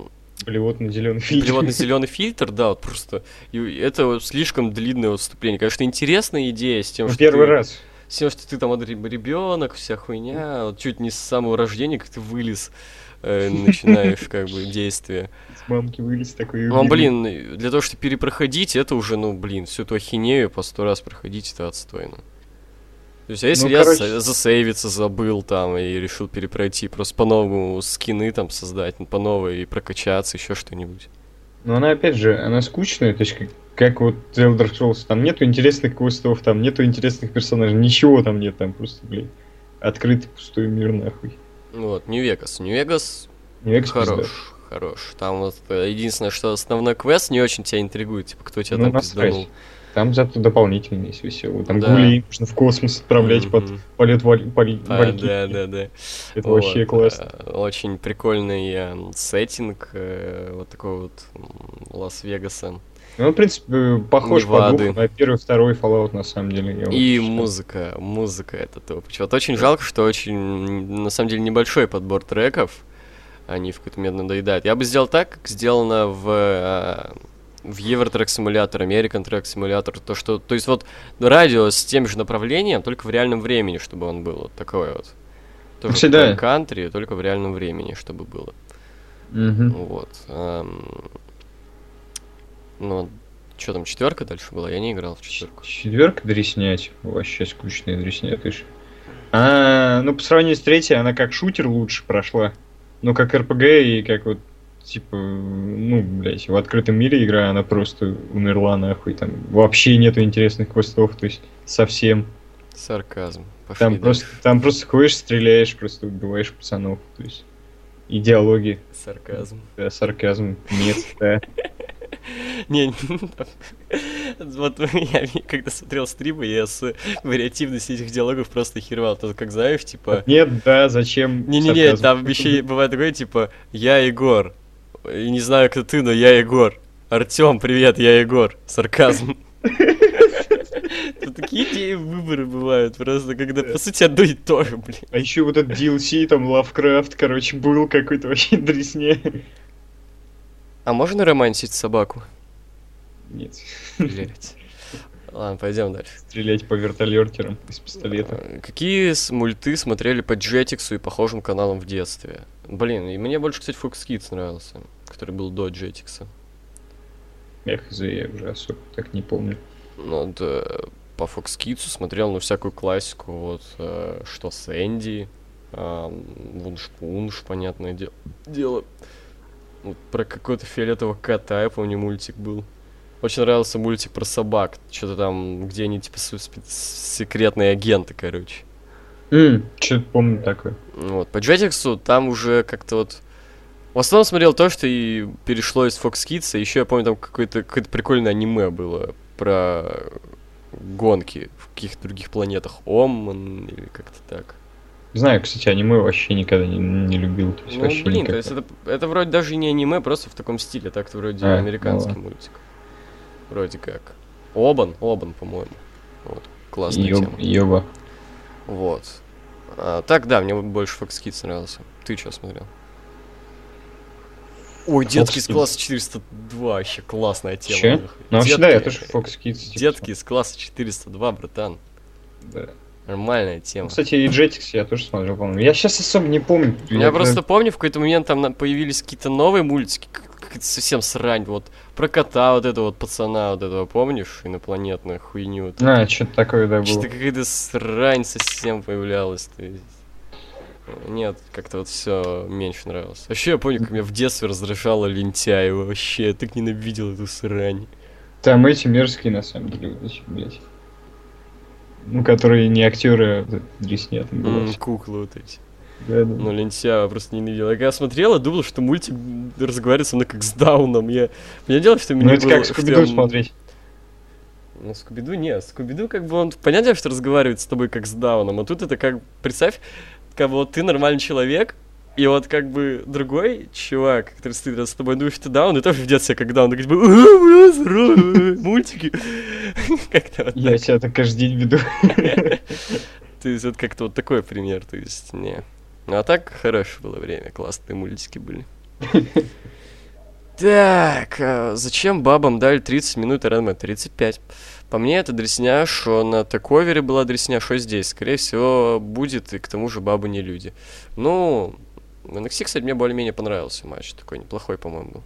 Блевот на зеленый <laughs> фильтр. перевод на зеленый фильтр, да, вот просто. И это вот слишком длинное вот вступление. Конечно, интересная идея с тем, Ну, что первый ты, раз. Тем, что ты там ребенок, вся хуйня, вот чуть не с самого рождения, как ты вылез, э, начинаешь как бы действие. С мамки вылез такой. Ну, а, блин, для того, чтобы перепроходить, это уже, ну, блин, всю эту ахинею по сто раз проходить, это отстойно. То есть, а если Ну, я короче- за- засейвиться забыл там и решил перепройти, просто по-новому скины там создать, ну, по новой и прокачаться, еще что-нибудь. Но она, опять же, она скучная, то есть как, как вот Elder Scrolls, там нету интересных квестов, там нету интересных персонажей, ничего там нет, там просто, блин, открытый пустой мир нахуй. Вот, Нью-Вегас. Нью-Вегас Нью-Вегас хорош, пизда. хорош. Там вот э, единственное, что основной квест не очень тебя интригует, типа, кто тебя Ну, там пизданул. Там зато дополнительные веселые. Там Да. гулей можно в космос отправлять под Мгм. полет валь- паль- А, валькирии. да, да, да. Это вообще Вот, классно. э, Очень прикольный э, сеттинг, э, вот такой вот Лас-Вегаса. Ну, в принципе, похож по духу на первый, второй Fallout, на самом деле. И считаю. музыка, музыка это топ. Вот очень жалко, что очень, на самом деле, небольшой подбор треков. Они в какой-то момент надоедают. Я бы сделал так, как сделано в, э, в Евротрек симулятор, American Track симулятор. То, что, то есть вот радио с тем же направлением, только в реальном времени, чтобы он был. Вот такой вот. Тоже Всегда. такой кантри, только в реальном времени, чтобы было. Мгм. Вот. эм, Ну, что там, четверка дальше была? Я не играл в четверку. Четверка дреснять. Вообще скучная дресня, ты ж. А, ну, по сравнению с третьей, она как шутер лучше прошла. Ну, как РПГ и как вот, типа, ну, блядь, в открытом мире игра, она просто умерла нахуй. Там вообще нету интересных квестов, то есть совсем. Сарказм. Пошли Там дальше. просто, там просто ходишь, стреляешь, просто убиваешь пацанов. То есть и диалоги, Сарказм. да, сарказм, нет, да. <laughs> Не, вот я когда смотрел стримы, я с вариативностью этих диалогов просто хервал. Тут как знаешь, типа... Нет, да, зачем? Не-не-не, там еще бывает такое, типа, я Егор. И не знаю, кто ты, но я Егор. Артем, привет, я Егор. Сарказм. Такие идеи выборы бывают, просто когда, по сути, одно и то же, блин. А еще вот этот DLC, там, Лавкрафт, короче, был какой-то вообще <laughs> дресне. А можно романсить собаку? Нет. Блять. Ладно, пойдем дальше. Стрелять по вертолетерам из пистолета. Э, Какие мульты смотрели по Jetix и похожим каналам в детстве? Блин, и мне больше, кстати, Fox Kids нравился, который был до Jetix. За я уже особо так не помню. Ну, вот, э, по Fox Kids смотрел, ну, всякую классику, вот, э, что Сэнди, э, Вуншпунш, понятное де- дело. Вот про какого-то фиолетового кота, я помню, мультик был. Очень нравился мультик про собак, что-то там, где они, типа, секретные агенты, короче. Что-то помню такое. Вот, по Jetix там уже как-то вот... В основном смотрел то, что и перешло из Fox Kids, а еще я помню, там какое-то какое прикольное аниме было про гонки в каких-то других планетах. Оман или как-то так. Знаю, кстати, аниме вообще никогда не, не любил. То есть Ну, вообще блин, то никак. есть это, это вроде даже не аниме, просто в таком стиле, так-то вроде А, американский ну мультик. Вроде как. Обан, Обан, по-моему. Вот, классная Ёб- тема. Ёба. Вот. А, так, да, мне больше Fox Kids нравился. Ты что смотрел? Ой, детский с Kids. класса 402, вообще классная тема. Нахуй. Ну, вообще, да, я Детки- тоже Fox Kids. типа, Детский с класса 402, братан. Да. Нормальная Ну, тема. кстати, и Jetix я тоже смотрел, по-моему. Я сейчас особо не помню. Я просто помню, в какой-то момент там появились какие-то новые мультики, какая-то совсем срань, вот, про кота вот этого вот пацана вот этого, помнишь, инопланетную хуйню. вот А, что-то такое, да, было. Что-то какая-то срань совсем появлялась. То есть... Нет, как-то вот все меньше нравилось. Вообще, я помню, как меня в детстве раздражало лентяево. Вообще, я так ненавидел эту срань. Там эти мерзкие, на самом деле, эти, блядь. Ну, которые не актеры, а дресня там М, было. куклы вот эти. Да, да. Ну, лентяево просто ненавидел. Я когда смотрел, я думал, что мультик разговаривает со мной как с Дауном. Я... Мне дело, что Ну, мне это было- как что Скуби-Ду смотреть. Ну, Скуби-Ду нет. Скуби-Ду как бы он... Понятно, что разговаривает с тобой как с Дауном, а тут это как... Представь, как бы вот ты нормальный человек, и вот как бы другой чувак, который стоит с тобой, думаешь, ты даун, и тоже ведет себя как даун, «А, бля, здорово, мультики. <laughs> Как-то вот Я тебя так каждый день веду. <laughs> То есть вот как-то вот такой пример, то есть не. Ну а так хорошее было время, классные мультики были. <laughs> Так, а зачем бабам дали 30 минут РНМ? 35. По мне, это дресня, что на таковере была дресня, что здесь. Скорее всего, будет, и к тому же бабы не люди. Ну, в NXT, кстати, мне более-менее понравился матч. Такой неплохой, по-моему, был.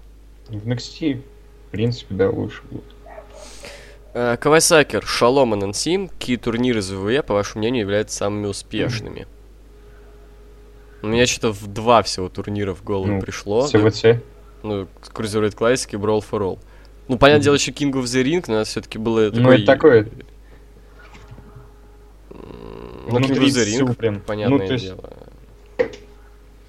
В NXT, в принципе, да, лучше будет. Э, Кавасакер, Шалом и Нансим, какие турниры из ВВЕ, по вашему мнению, являются самыми успешными? У меня что-то в два всего турнира в голову Ну, пришло. ЦВЦ. Ну, Cruiserweight Classic и Brawl for All. Ну, понятное дело, еще King of the Ring, но это все-таки было Ну, это такое. Ну, King of the Ring, прям. понятное Ну, есть- дело.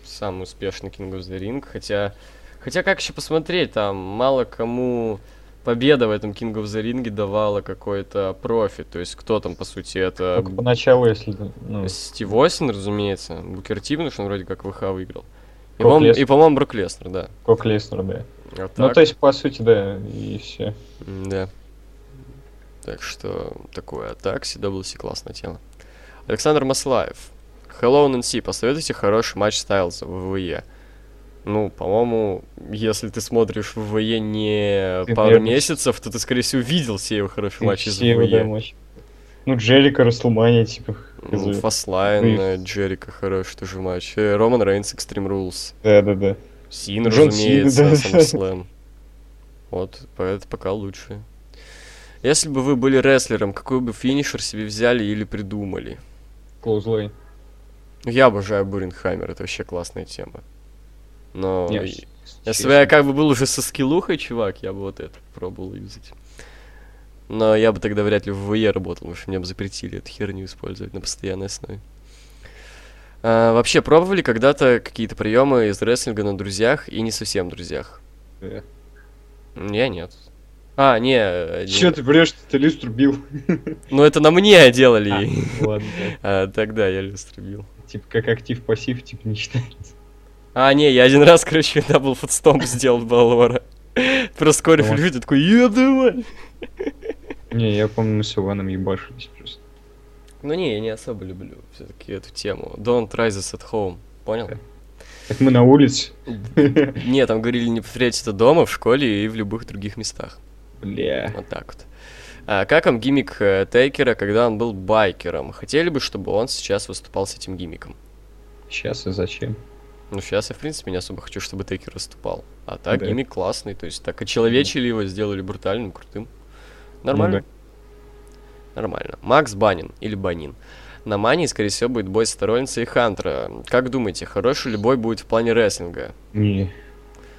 Самый успешный King of the Ring, хотя... Хотя как еще посмотреть, там мало кому победа в этом King of the Ring давала какой-то профит. То есть кто там, по сути, это... Только поначалу, если... Ну, Стив Остин, разумеется. Букер Ти, потому что он вроде как ВХ выиграл. И, Брок по-моему, Леснер. и, по-моему, Брок Леснер, да. как Леснер, да. А Ну, так, то есть, по сути, да, и все. Да. Так что такое. А так, CWC классная тема. Александр Маслаев. Hello, NC. Посоветуйте хороший матч Стайлза в ВВЕ. Ну, по-моему, если ты смотришь в ВВЕ не Ты, пару месяцев, то ты, скорее всего, видел все его хорошие матчи из его, да, ВВЕ. матчи. Ну, Джерика, Расселмания, типа, Ну. Фаслайн, И- э, Джерика хороший тоже матч. Э, Роман Рейнс, Extreme Rules. Да-да-да. Син, Джон разумеется, Сина, да. SummerSlam. Вот, это пока лучше. Если бы вы были рестлером, какой бы finisher себе взяли или придумали? Clothesline. Ну, Я обожаю Burning Hammer, это вообще классная тема. Но Не, и- с- если честно. бы я как бы был уже со скиллухой, чувак, я бы вот это пробовал юзать. Но я бы тогда вряд ли в ВВЕ работал, потому что мне бы запретили эту херню использовать на постоянной основе. А, вообще, пробовали когда-то какие-то приемы из рестлинга на друзьях и не совсем друзьях? Да. Я нет. А, не. э, Че не. ты врешь, ты люстру бил? <laughs> Ну это на мне делали. А, Ладно, да. <laughs> А, тогда я люстру бил. Типа как актив-пассив, типа не считается. А, не, я один раз, короче, <laughs> double foot stomp сделал Бэлора. Просто Кори Вот. Флюит, я такой, еб давай. Не, я помню, мы с Иваном ебашились просто. Ну не, я не особо люблю все-таки эту тему. Don't try this at home. Понял? Так мы на улице. <laughs> Не, там говорили не повторять это дома, в школе и в любых других местах. Бля. Вот так вот. А как вам гиммик э, Тейкера, когда он был байкером? Хотели бы, чтобы он сейчас выступал с этим гиммиком? Сейчас и зачем? Ну, сейчас я, в принципе, не особо хочу, чтобы Тейкер выступал. А так, Да. гиммик классный, то есть так очеловечили его, сделали брутальным, крутым. Нормально. Ну Нормально. Макс Банин или Банин. На Мании, скорее всего, будет бой Сторонница и Хантера. Как думаете, хороший ли бой будет в плане рестлинга? Не.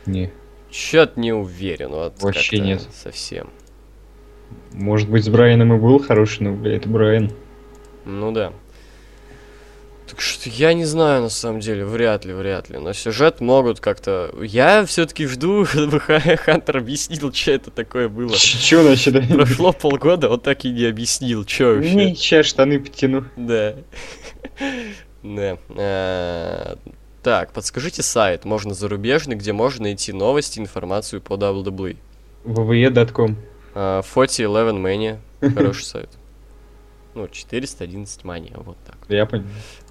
Не. Чё-то не уверен. Вот Вообще нет. Совсем. Может быть, с Брайаном и был хороший, но, бля, это Брайан. Ну да. Так что я не знаю, на самом деле, вряд ли, вряд ли. Но сюжет могут как-то... Я все-таки жду, <laughs> чтобы Ха- Хантер объяснил, что это такое было. Че значит? <laughs> Прошло полгода, он так и не объяснил, что вообще. Не, сейчас штаны потяну. Да. Да. Э, Так, подскажите сайт, можно зарубежный, где можно найти новости, информацию по WWE. wwe.com. Э, 4011 Mania, хороший <laughs> сайт. Ну, 411 Mania, вот так. Я понял.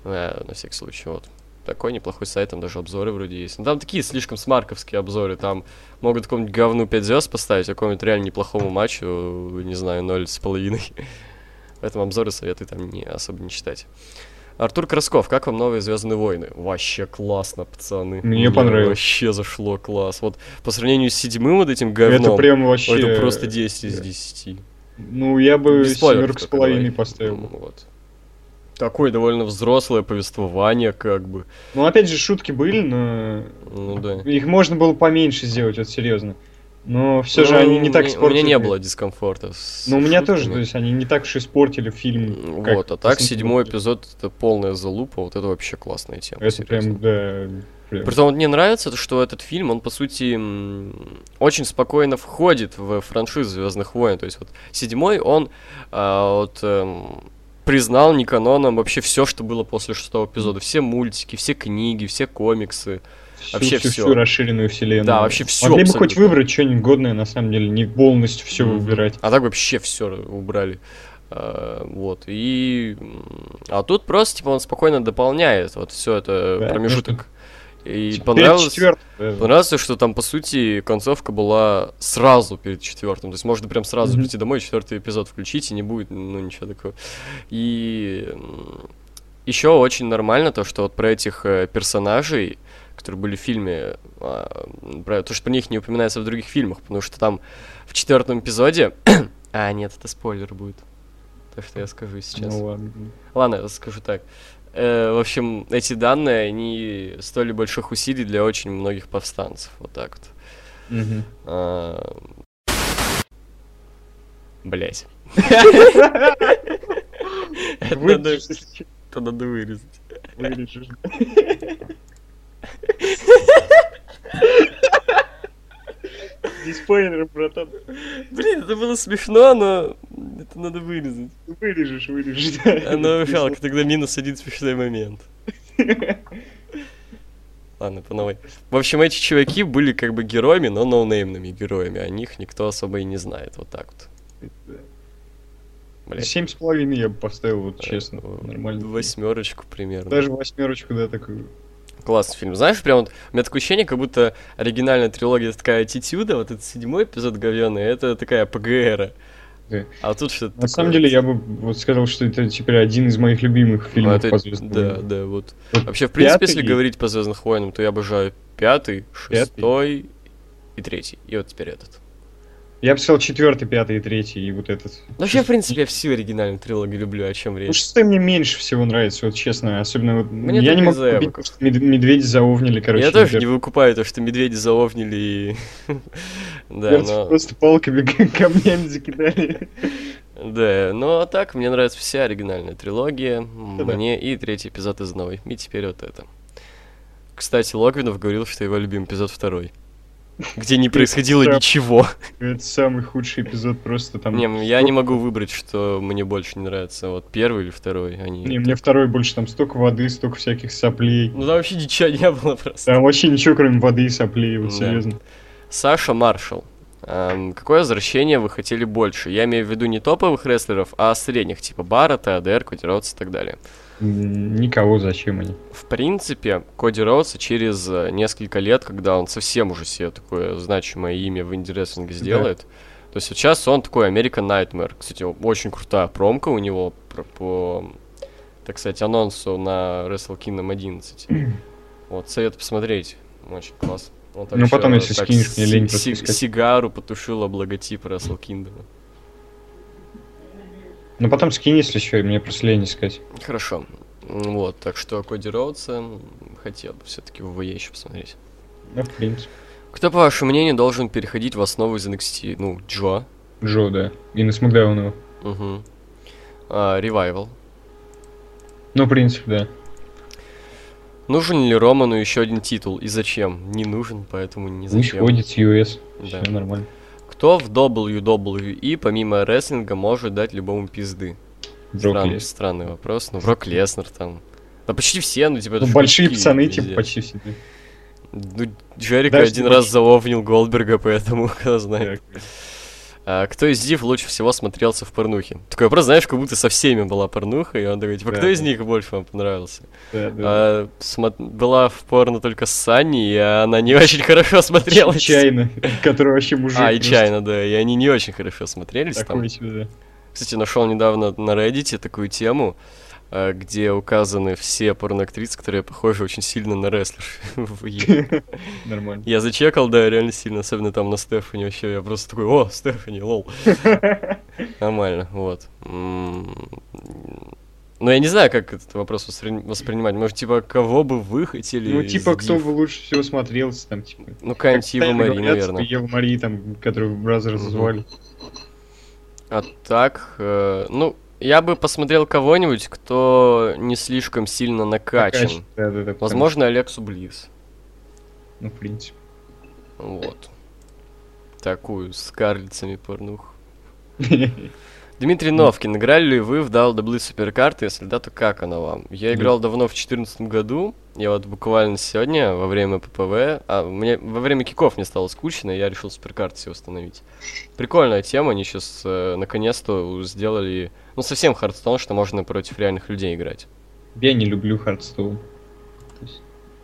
Э, на всякий случай, вот. Такой неплохой сайт, там даже обзоры вроде есть. Ну, там такие слишком смарковские обзоры, там могут какому-нибудь говну 5 звезд поставить, а какому-нибудь реально неплохому матчу, не знаю, 0 с половиной. <laughs> Поэтому обзоры советую там не особо не читать. Артур Красков, как вам новые Звездные войны? Вообще классно, пацаны. Мне понравилось. Вообще зашло класс. Вот по сравнению с седьмым вот этим говном, Это прям вообще... это просто 10 из 10. Ну, я бы семерку с половиной поставил. Ну, Вот. Такое довольно взрослое повествование, как бы. Ну, опять же, шутки были, но... Ну да. Их можно было поменьше сделать, вот серьезно. Но все же Ну, они не так испортили. У меня не было дискомфорта. Ну, у меня тоже, шутками. то есть они не так уж испортили фильм. как Вот, а так седьмой эпизод это полная залупа, вот это вообще классная тема. Это серьезно. прям, да... прям. Притом мне нравится, то, что этот фильм, он по сути очень спокойно входит в франшизу Звездных войн. То есть вот седьмой, он а, вот эм, признал не каноном вообще все, что было после шестого эпизода. Все мультики, все книги, все комиксы. Всю, вообще всю, всё. всю расширенную вселенную. Да, вообще всё Могли бы хоть выбрать что-нибудь годное, на самом деле, не полностью все Мгм. выбирать. А так вообще все убрали. А, вот. И. А тут просто, типа, он спокойно дополняет вот все это Да, промежуток. И понравилось. Понравилось, что там, по сути, концовка была сразу перед четвертым. То есть можно прям сразу Мгм. прийти домой, четвертый эпизод включить, и не будет, ну, ничего такого. И еще очень нормально то, что вот про этих э, персонажей, которые были в фильме, а, про, то, что про них не упоминается в других фильмах, потому что там в четвертом эпизоде... <coughs> а, нет, это спойлер будет. Так что я скажу сейчас. Ну ладно. Ладно, я скажу так. Э, в общем, эти данные, они стоили больших усилий для очень многих повстанцев. Вот так вот. А, Блять. <laughs> Это надо вырезать. вырежешь. <laughs> Не спойлер, братан. Блин, это было смешно, но это надо вырезать. Вырежешь, вырежешь. Оно жалко, тогда минус один смешной момент. Ладно, по новой. В общем, эти чуваки были как бы героями, но ноунеймными героями. О них никто особо и не знает. Вот так вот. Семь с половиной я бы поставил, вот честно. Э, Нормально. Восьмерочку примерно. Даже восьмерочку, да, такую. Классный фильм. Знаешь, прям вот у меня такое ощущение, как будто оригинальная трилогия такая аттитюда, вот этот седьмой эпизод говёный, это такая ПГР. Да. А тут что-то На самом деле, я бы вот сказал, что это теперь один из моих любимых Ну, фильмов это- по «Звездным Да, войнам». да, вот. Вот Вообще, в принципе, если пятый- говорить по Звездных войнам, то я обожаю пятый, Пятый. шестой и третий. И вот теперь этот. Я бы сказал четвертый, пятый и третий, и вот этот. Ну, вообще, в принципе, я всю оригинальную трилогию люблю, о чем Ну, речь. шестой мне меньше всего нравится, вот честно. Особенно вот... Мне я не могу купить, эвоков. что мед- медведи заовнили, короче. я тоже не выкупаю то, что медведи заовнили и... <laughs> Да, но... просто палками, <laughs> камнями закидали. Да, ну а так, мне нравится вся оригинальная трилогия, мне и третий эпизод из новой, и теперь вот это. Кстати, Логвинов говорил, что его любимый эпизод второй. Где не происходило Это- ничего. Это самый худший эпизод, просто там... Не, я не могу выбрать, что мне больше не нравится. Вот первый или второй, они... Не, мне второй больше, там столько воды, столько всяких соплей. Ну там вообще ничего не было просто. Там вообще ничего, кроме воды и соплей, вот Да. серьезно. Саша Маршалл. Эм, какое возвращение вы хотели больше? Я имею в виду не топовых рестлеров, а средних, типа Баррета, АДР, Роудс и так далее. Никого, зачем они? В принципе, Коди Роудса через э, несколько лет, когда он совсем уже себе такое значимое имя в инди-рестлинге сделает, то есть вот сейчас он такой American Nightmare. Кстати, очень крутая промка у него про- по, так сказать, анонсу на Wrestle Kingdom 11. <clears throat> Вот, совет посмотреть. Очень класс. Он там Ну, потом, если скинешь, мне лень си-. Сигару потушила логотип Wrestle Kingdom. Ну потом скинь, если еще, мне просто лень искать. Хорошо. Вот, так что Коди Роудса хотел бы все-таки в ВЕ еще посмотреть. Ну, в принципе. Кто, по вашему мнению, должен переходить в основу из NXT? Ну, Джо. Джо, да. И на Смакдауну. Угу. А, Ревайвал. Ну, в принципе, да. Нужен ли Роману еще один титул? И зачем? Не нужен, поэтому не Пусть зачем. ходит с US. Да. Все нормально. Кто в WWE, помимо рестлинга, может дать любому пизды? Странный, странный вопрос. Ну, Брок Леснер там. Да почти все, ну, типа, Ну, большие пацаны, везде. типа, почти все. Ну, Джерика Даже один раз больше. заловнил Голдберга, поэтому, <laughs> кто знает. Так. А, кто из див лучше всего смотрелся в порнухе? Такой вопрос, знаешь, как будто со всеми была порнуха, и он такой, типа, Да, кто из да. них больше вам понравился? Да, да. А, смо- была в порно только с Санни, и она не очень хорошо смотрелась. Чайно, который вообще мужик. А, и просто Чайна, да, и они не очень хорошо смотрелись там. Такой себе, да. Кстати, нашел недавно на Reddit такую тему, где указаны все порноактрисы, которые похожи очень сильно на рестлерш. <laughs> в Е. <laughs> Нормально. Я зачекал, да, реально сильно, особенно там на Стефани вообще, я просто такой, о, Стефани, лол. <laughs> Нормально, вот. М, Ну, я не знаю, как этот вопрос воспри- воспринимать. Может, типа, кого бы вы хотели Ну, типа, кто бы лучше всего смотрелся, там, типа. Ну, какая-нибудь Ева Мари, наверное. Ева Мари, там, которую Мгм. звали. А так, э, ну, я бы посмотрел кого-нибудь, кто не слишком сильно накачан. Накачан. Да, да, да. Возможно, Алексу Близ. Ну, в принципе. Вот. Такую с карлицами порнух. <laughs> Дмитрий Новкин, играли ли вы в WWE Суперкарты? Если да, то как она вам? Я Да. играл давно в 2014 году. Я вот буквально сегодня, во время ППВ, а мне во время киков мне стало скучно, и я решил суперкарты себе установить. Прикольная тема, они сейчас наконец-то сделали, ну, совсем Hearthstone, что можно против реальных людей играть. Я не люблю Hearthstone.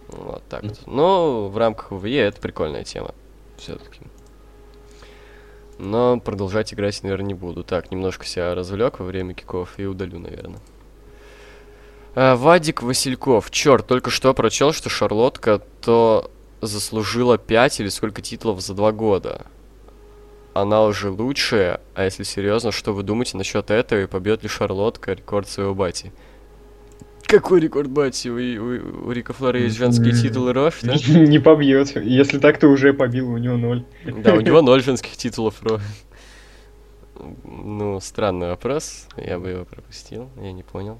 Вот так вот. Но в рамках PvE это прикольная тема. Все-таки. Но продолжать играть, наверное, не буду. Так, немножко себя развлек во время киков и удалю, наверное. А, Вадик Васильков. Черт, только что прочел, что Шарлотка то заслужила 5 или сколько титулов за 2 года. Она уже лучшая, а если серьезно, что вы думаете насчет этого и побьет ли Шарлотка рекорд своего бати? Какой рекорд бати? У, у- у Рика Флора есть женские титулы Рош, да? <laughs> Не побьет. Если так, то уже побил, у него ноль. Да, у него <laughs> ноль женских титулов Ро. Ну, странный вопрос. Я бы его пропустил, я не понял.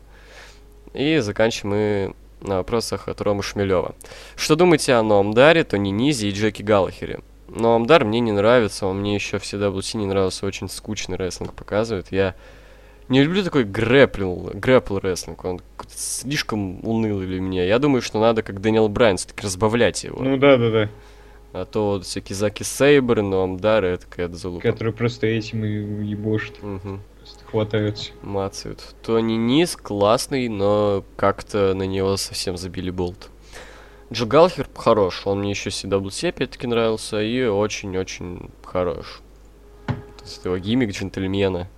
И заканчиваем мы на вопросах от Ромы Шмелева. Что думаете о Номдаре, Тони Низе и Джеки Галлахере? Номдар мне не нравится, он мне еще в CWC не нравился, очень скучный рестлинг показывает. Я не люблю такой грэпл, грэпл рестлинг, он слишком унылый для меня. Я думаю, что надо, как Дэниел Брайан, все-таки разбавлять его. Ну да, да, да. А то вот всякие Заки Сейбры, но Амдары, это какая-то залупа. Которые просто этим и ебошат. Мгм. Хватаются. Мацают. Тони Низ классный, но как-то на него совсем забили болт. Джо Галхер хорош, он мне еще CWC опять-таки нравился и очень-очень хорош. То есть его гиммик джентльмена,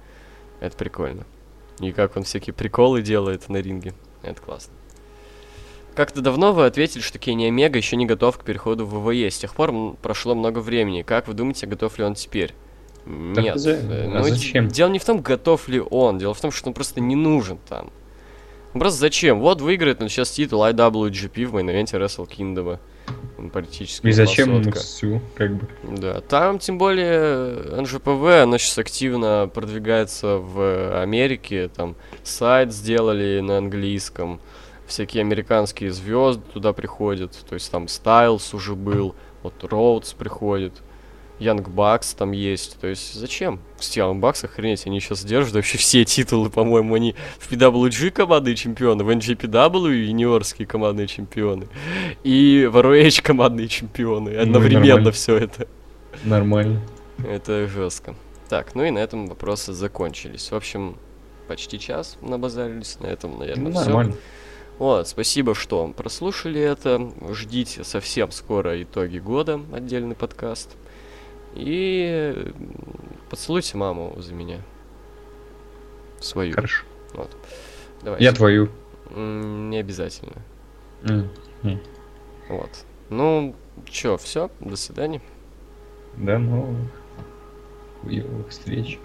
это прикольно. И как он всякие приколы делает на ринге, это классно. Как-то давно вы ответили, что Кенни Омега еще не готов к переходу в ВВЕ. С тех пор прошло много времени. Как вы думаете, готов ли он теперь? Нет. за- э, а ну, д- зачем? Дело не в том, готов ли он. Дело в том, что он просто не нужен там. Ну, Просто зачем? Вот выиграет он сейчас титул IWGP в main event е Wrestle Kingdom. Практически. И зачем ему всю, как бы. Да, там тем более NJPW, она сейчас активно продвигается в Америке, там сайт сделали на английском, всякие американские звезды туда приходят, то есть там Стайлс уже был, Вот Роудс приходит. Янг Бакс там есть. То есть зачем? С Янг Бакс, охренеть, они сейчас держат вообще все титулы, по-моему, они в PWG командные чемпионы, в NGPW юниорские командные чемпионы, и в ROH командные чемпионы. Одновременно все это. Нормально. Это жестко. Так, ну и на этом вопросы закончились. В общем, почти час набазарились. На этом, наверное, ну, все. Вот, спасибо, что прослушали это. Ждите совсем скоро итоги года, отдельный подкаст. И поцелуйте маму за меня. Свою. Хорошо. Вот. Давайте. Я твою. Не обязательно. Mm. Вот. Ну, чё, все, до свидания. До новых хуёвых встреч.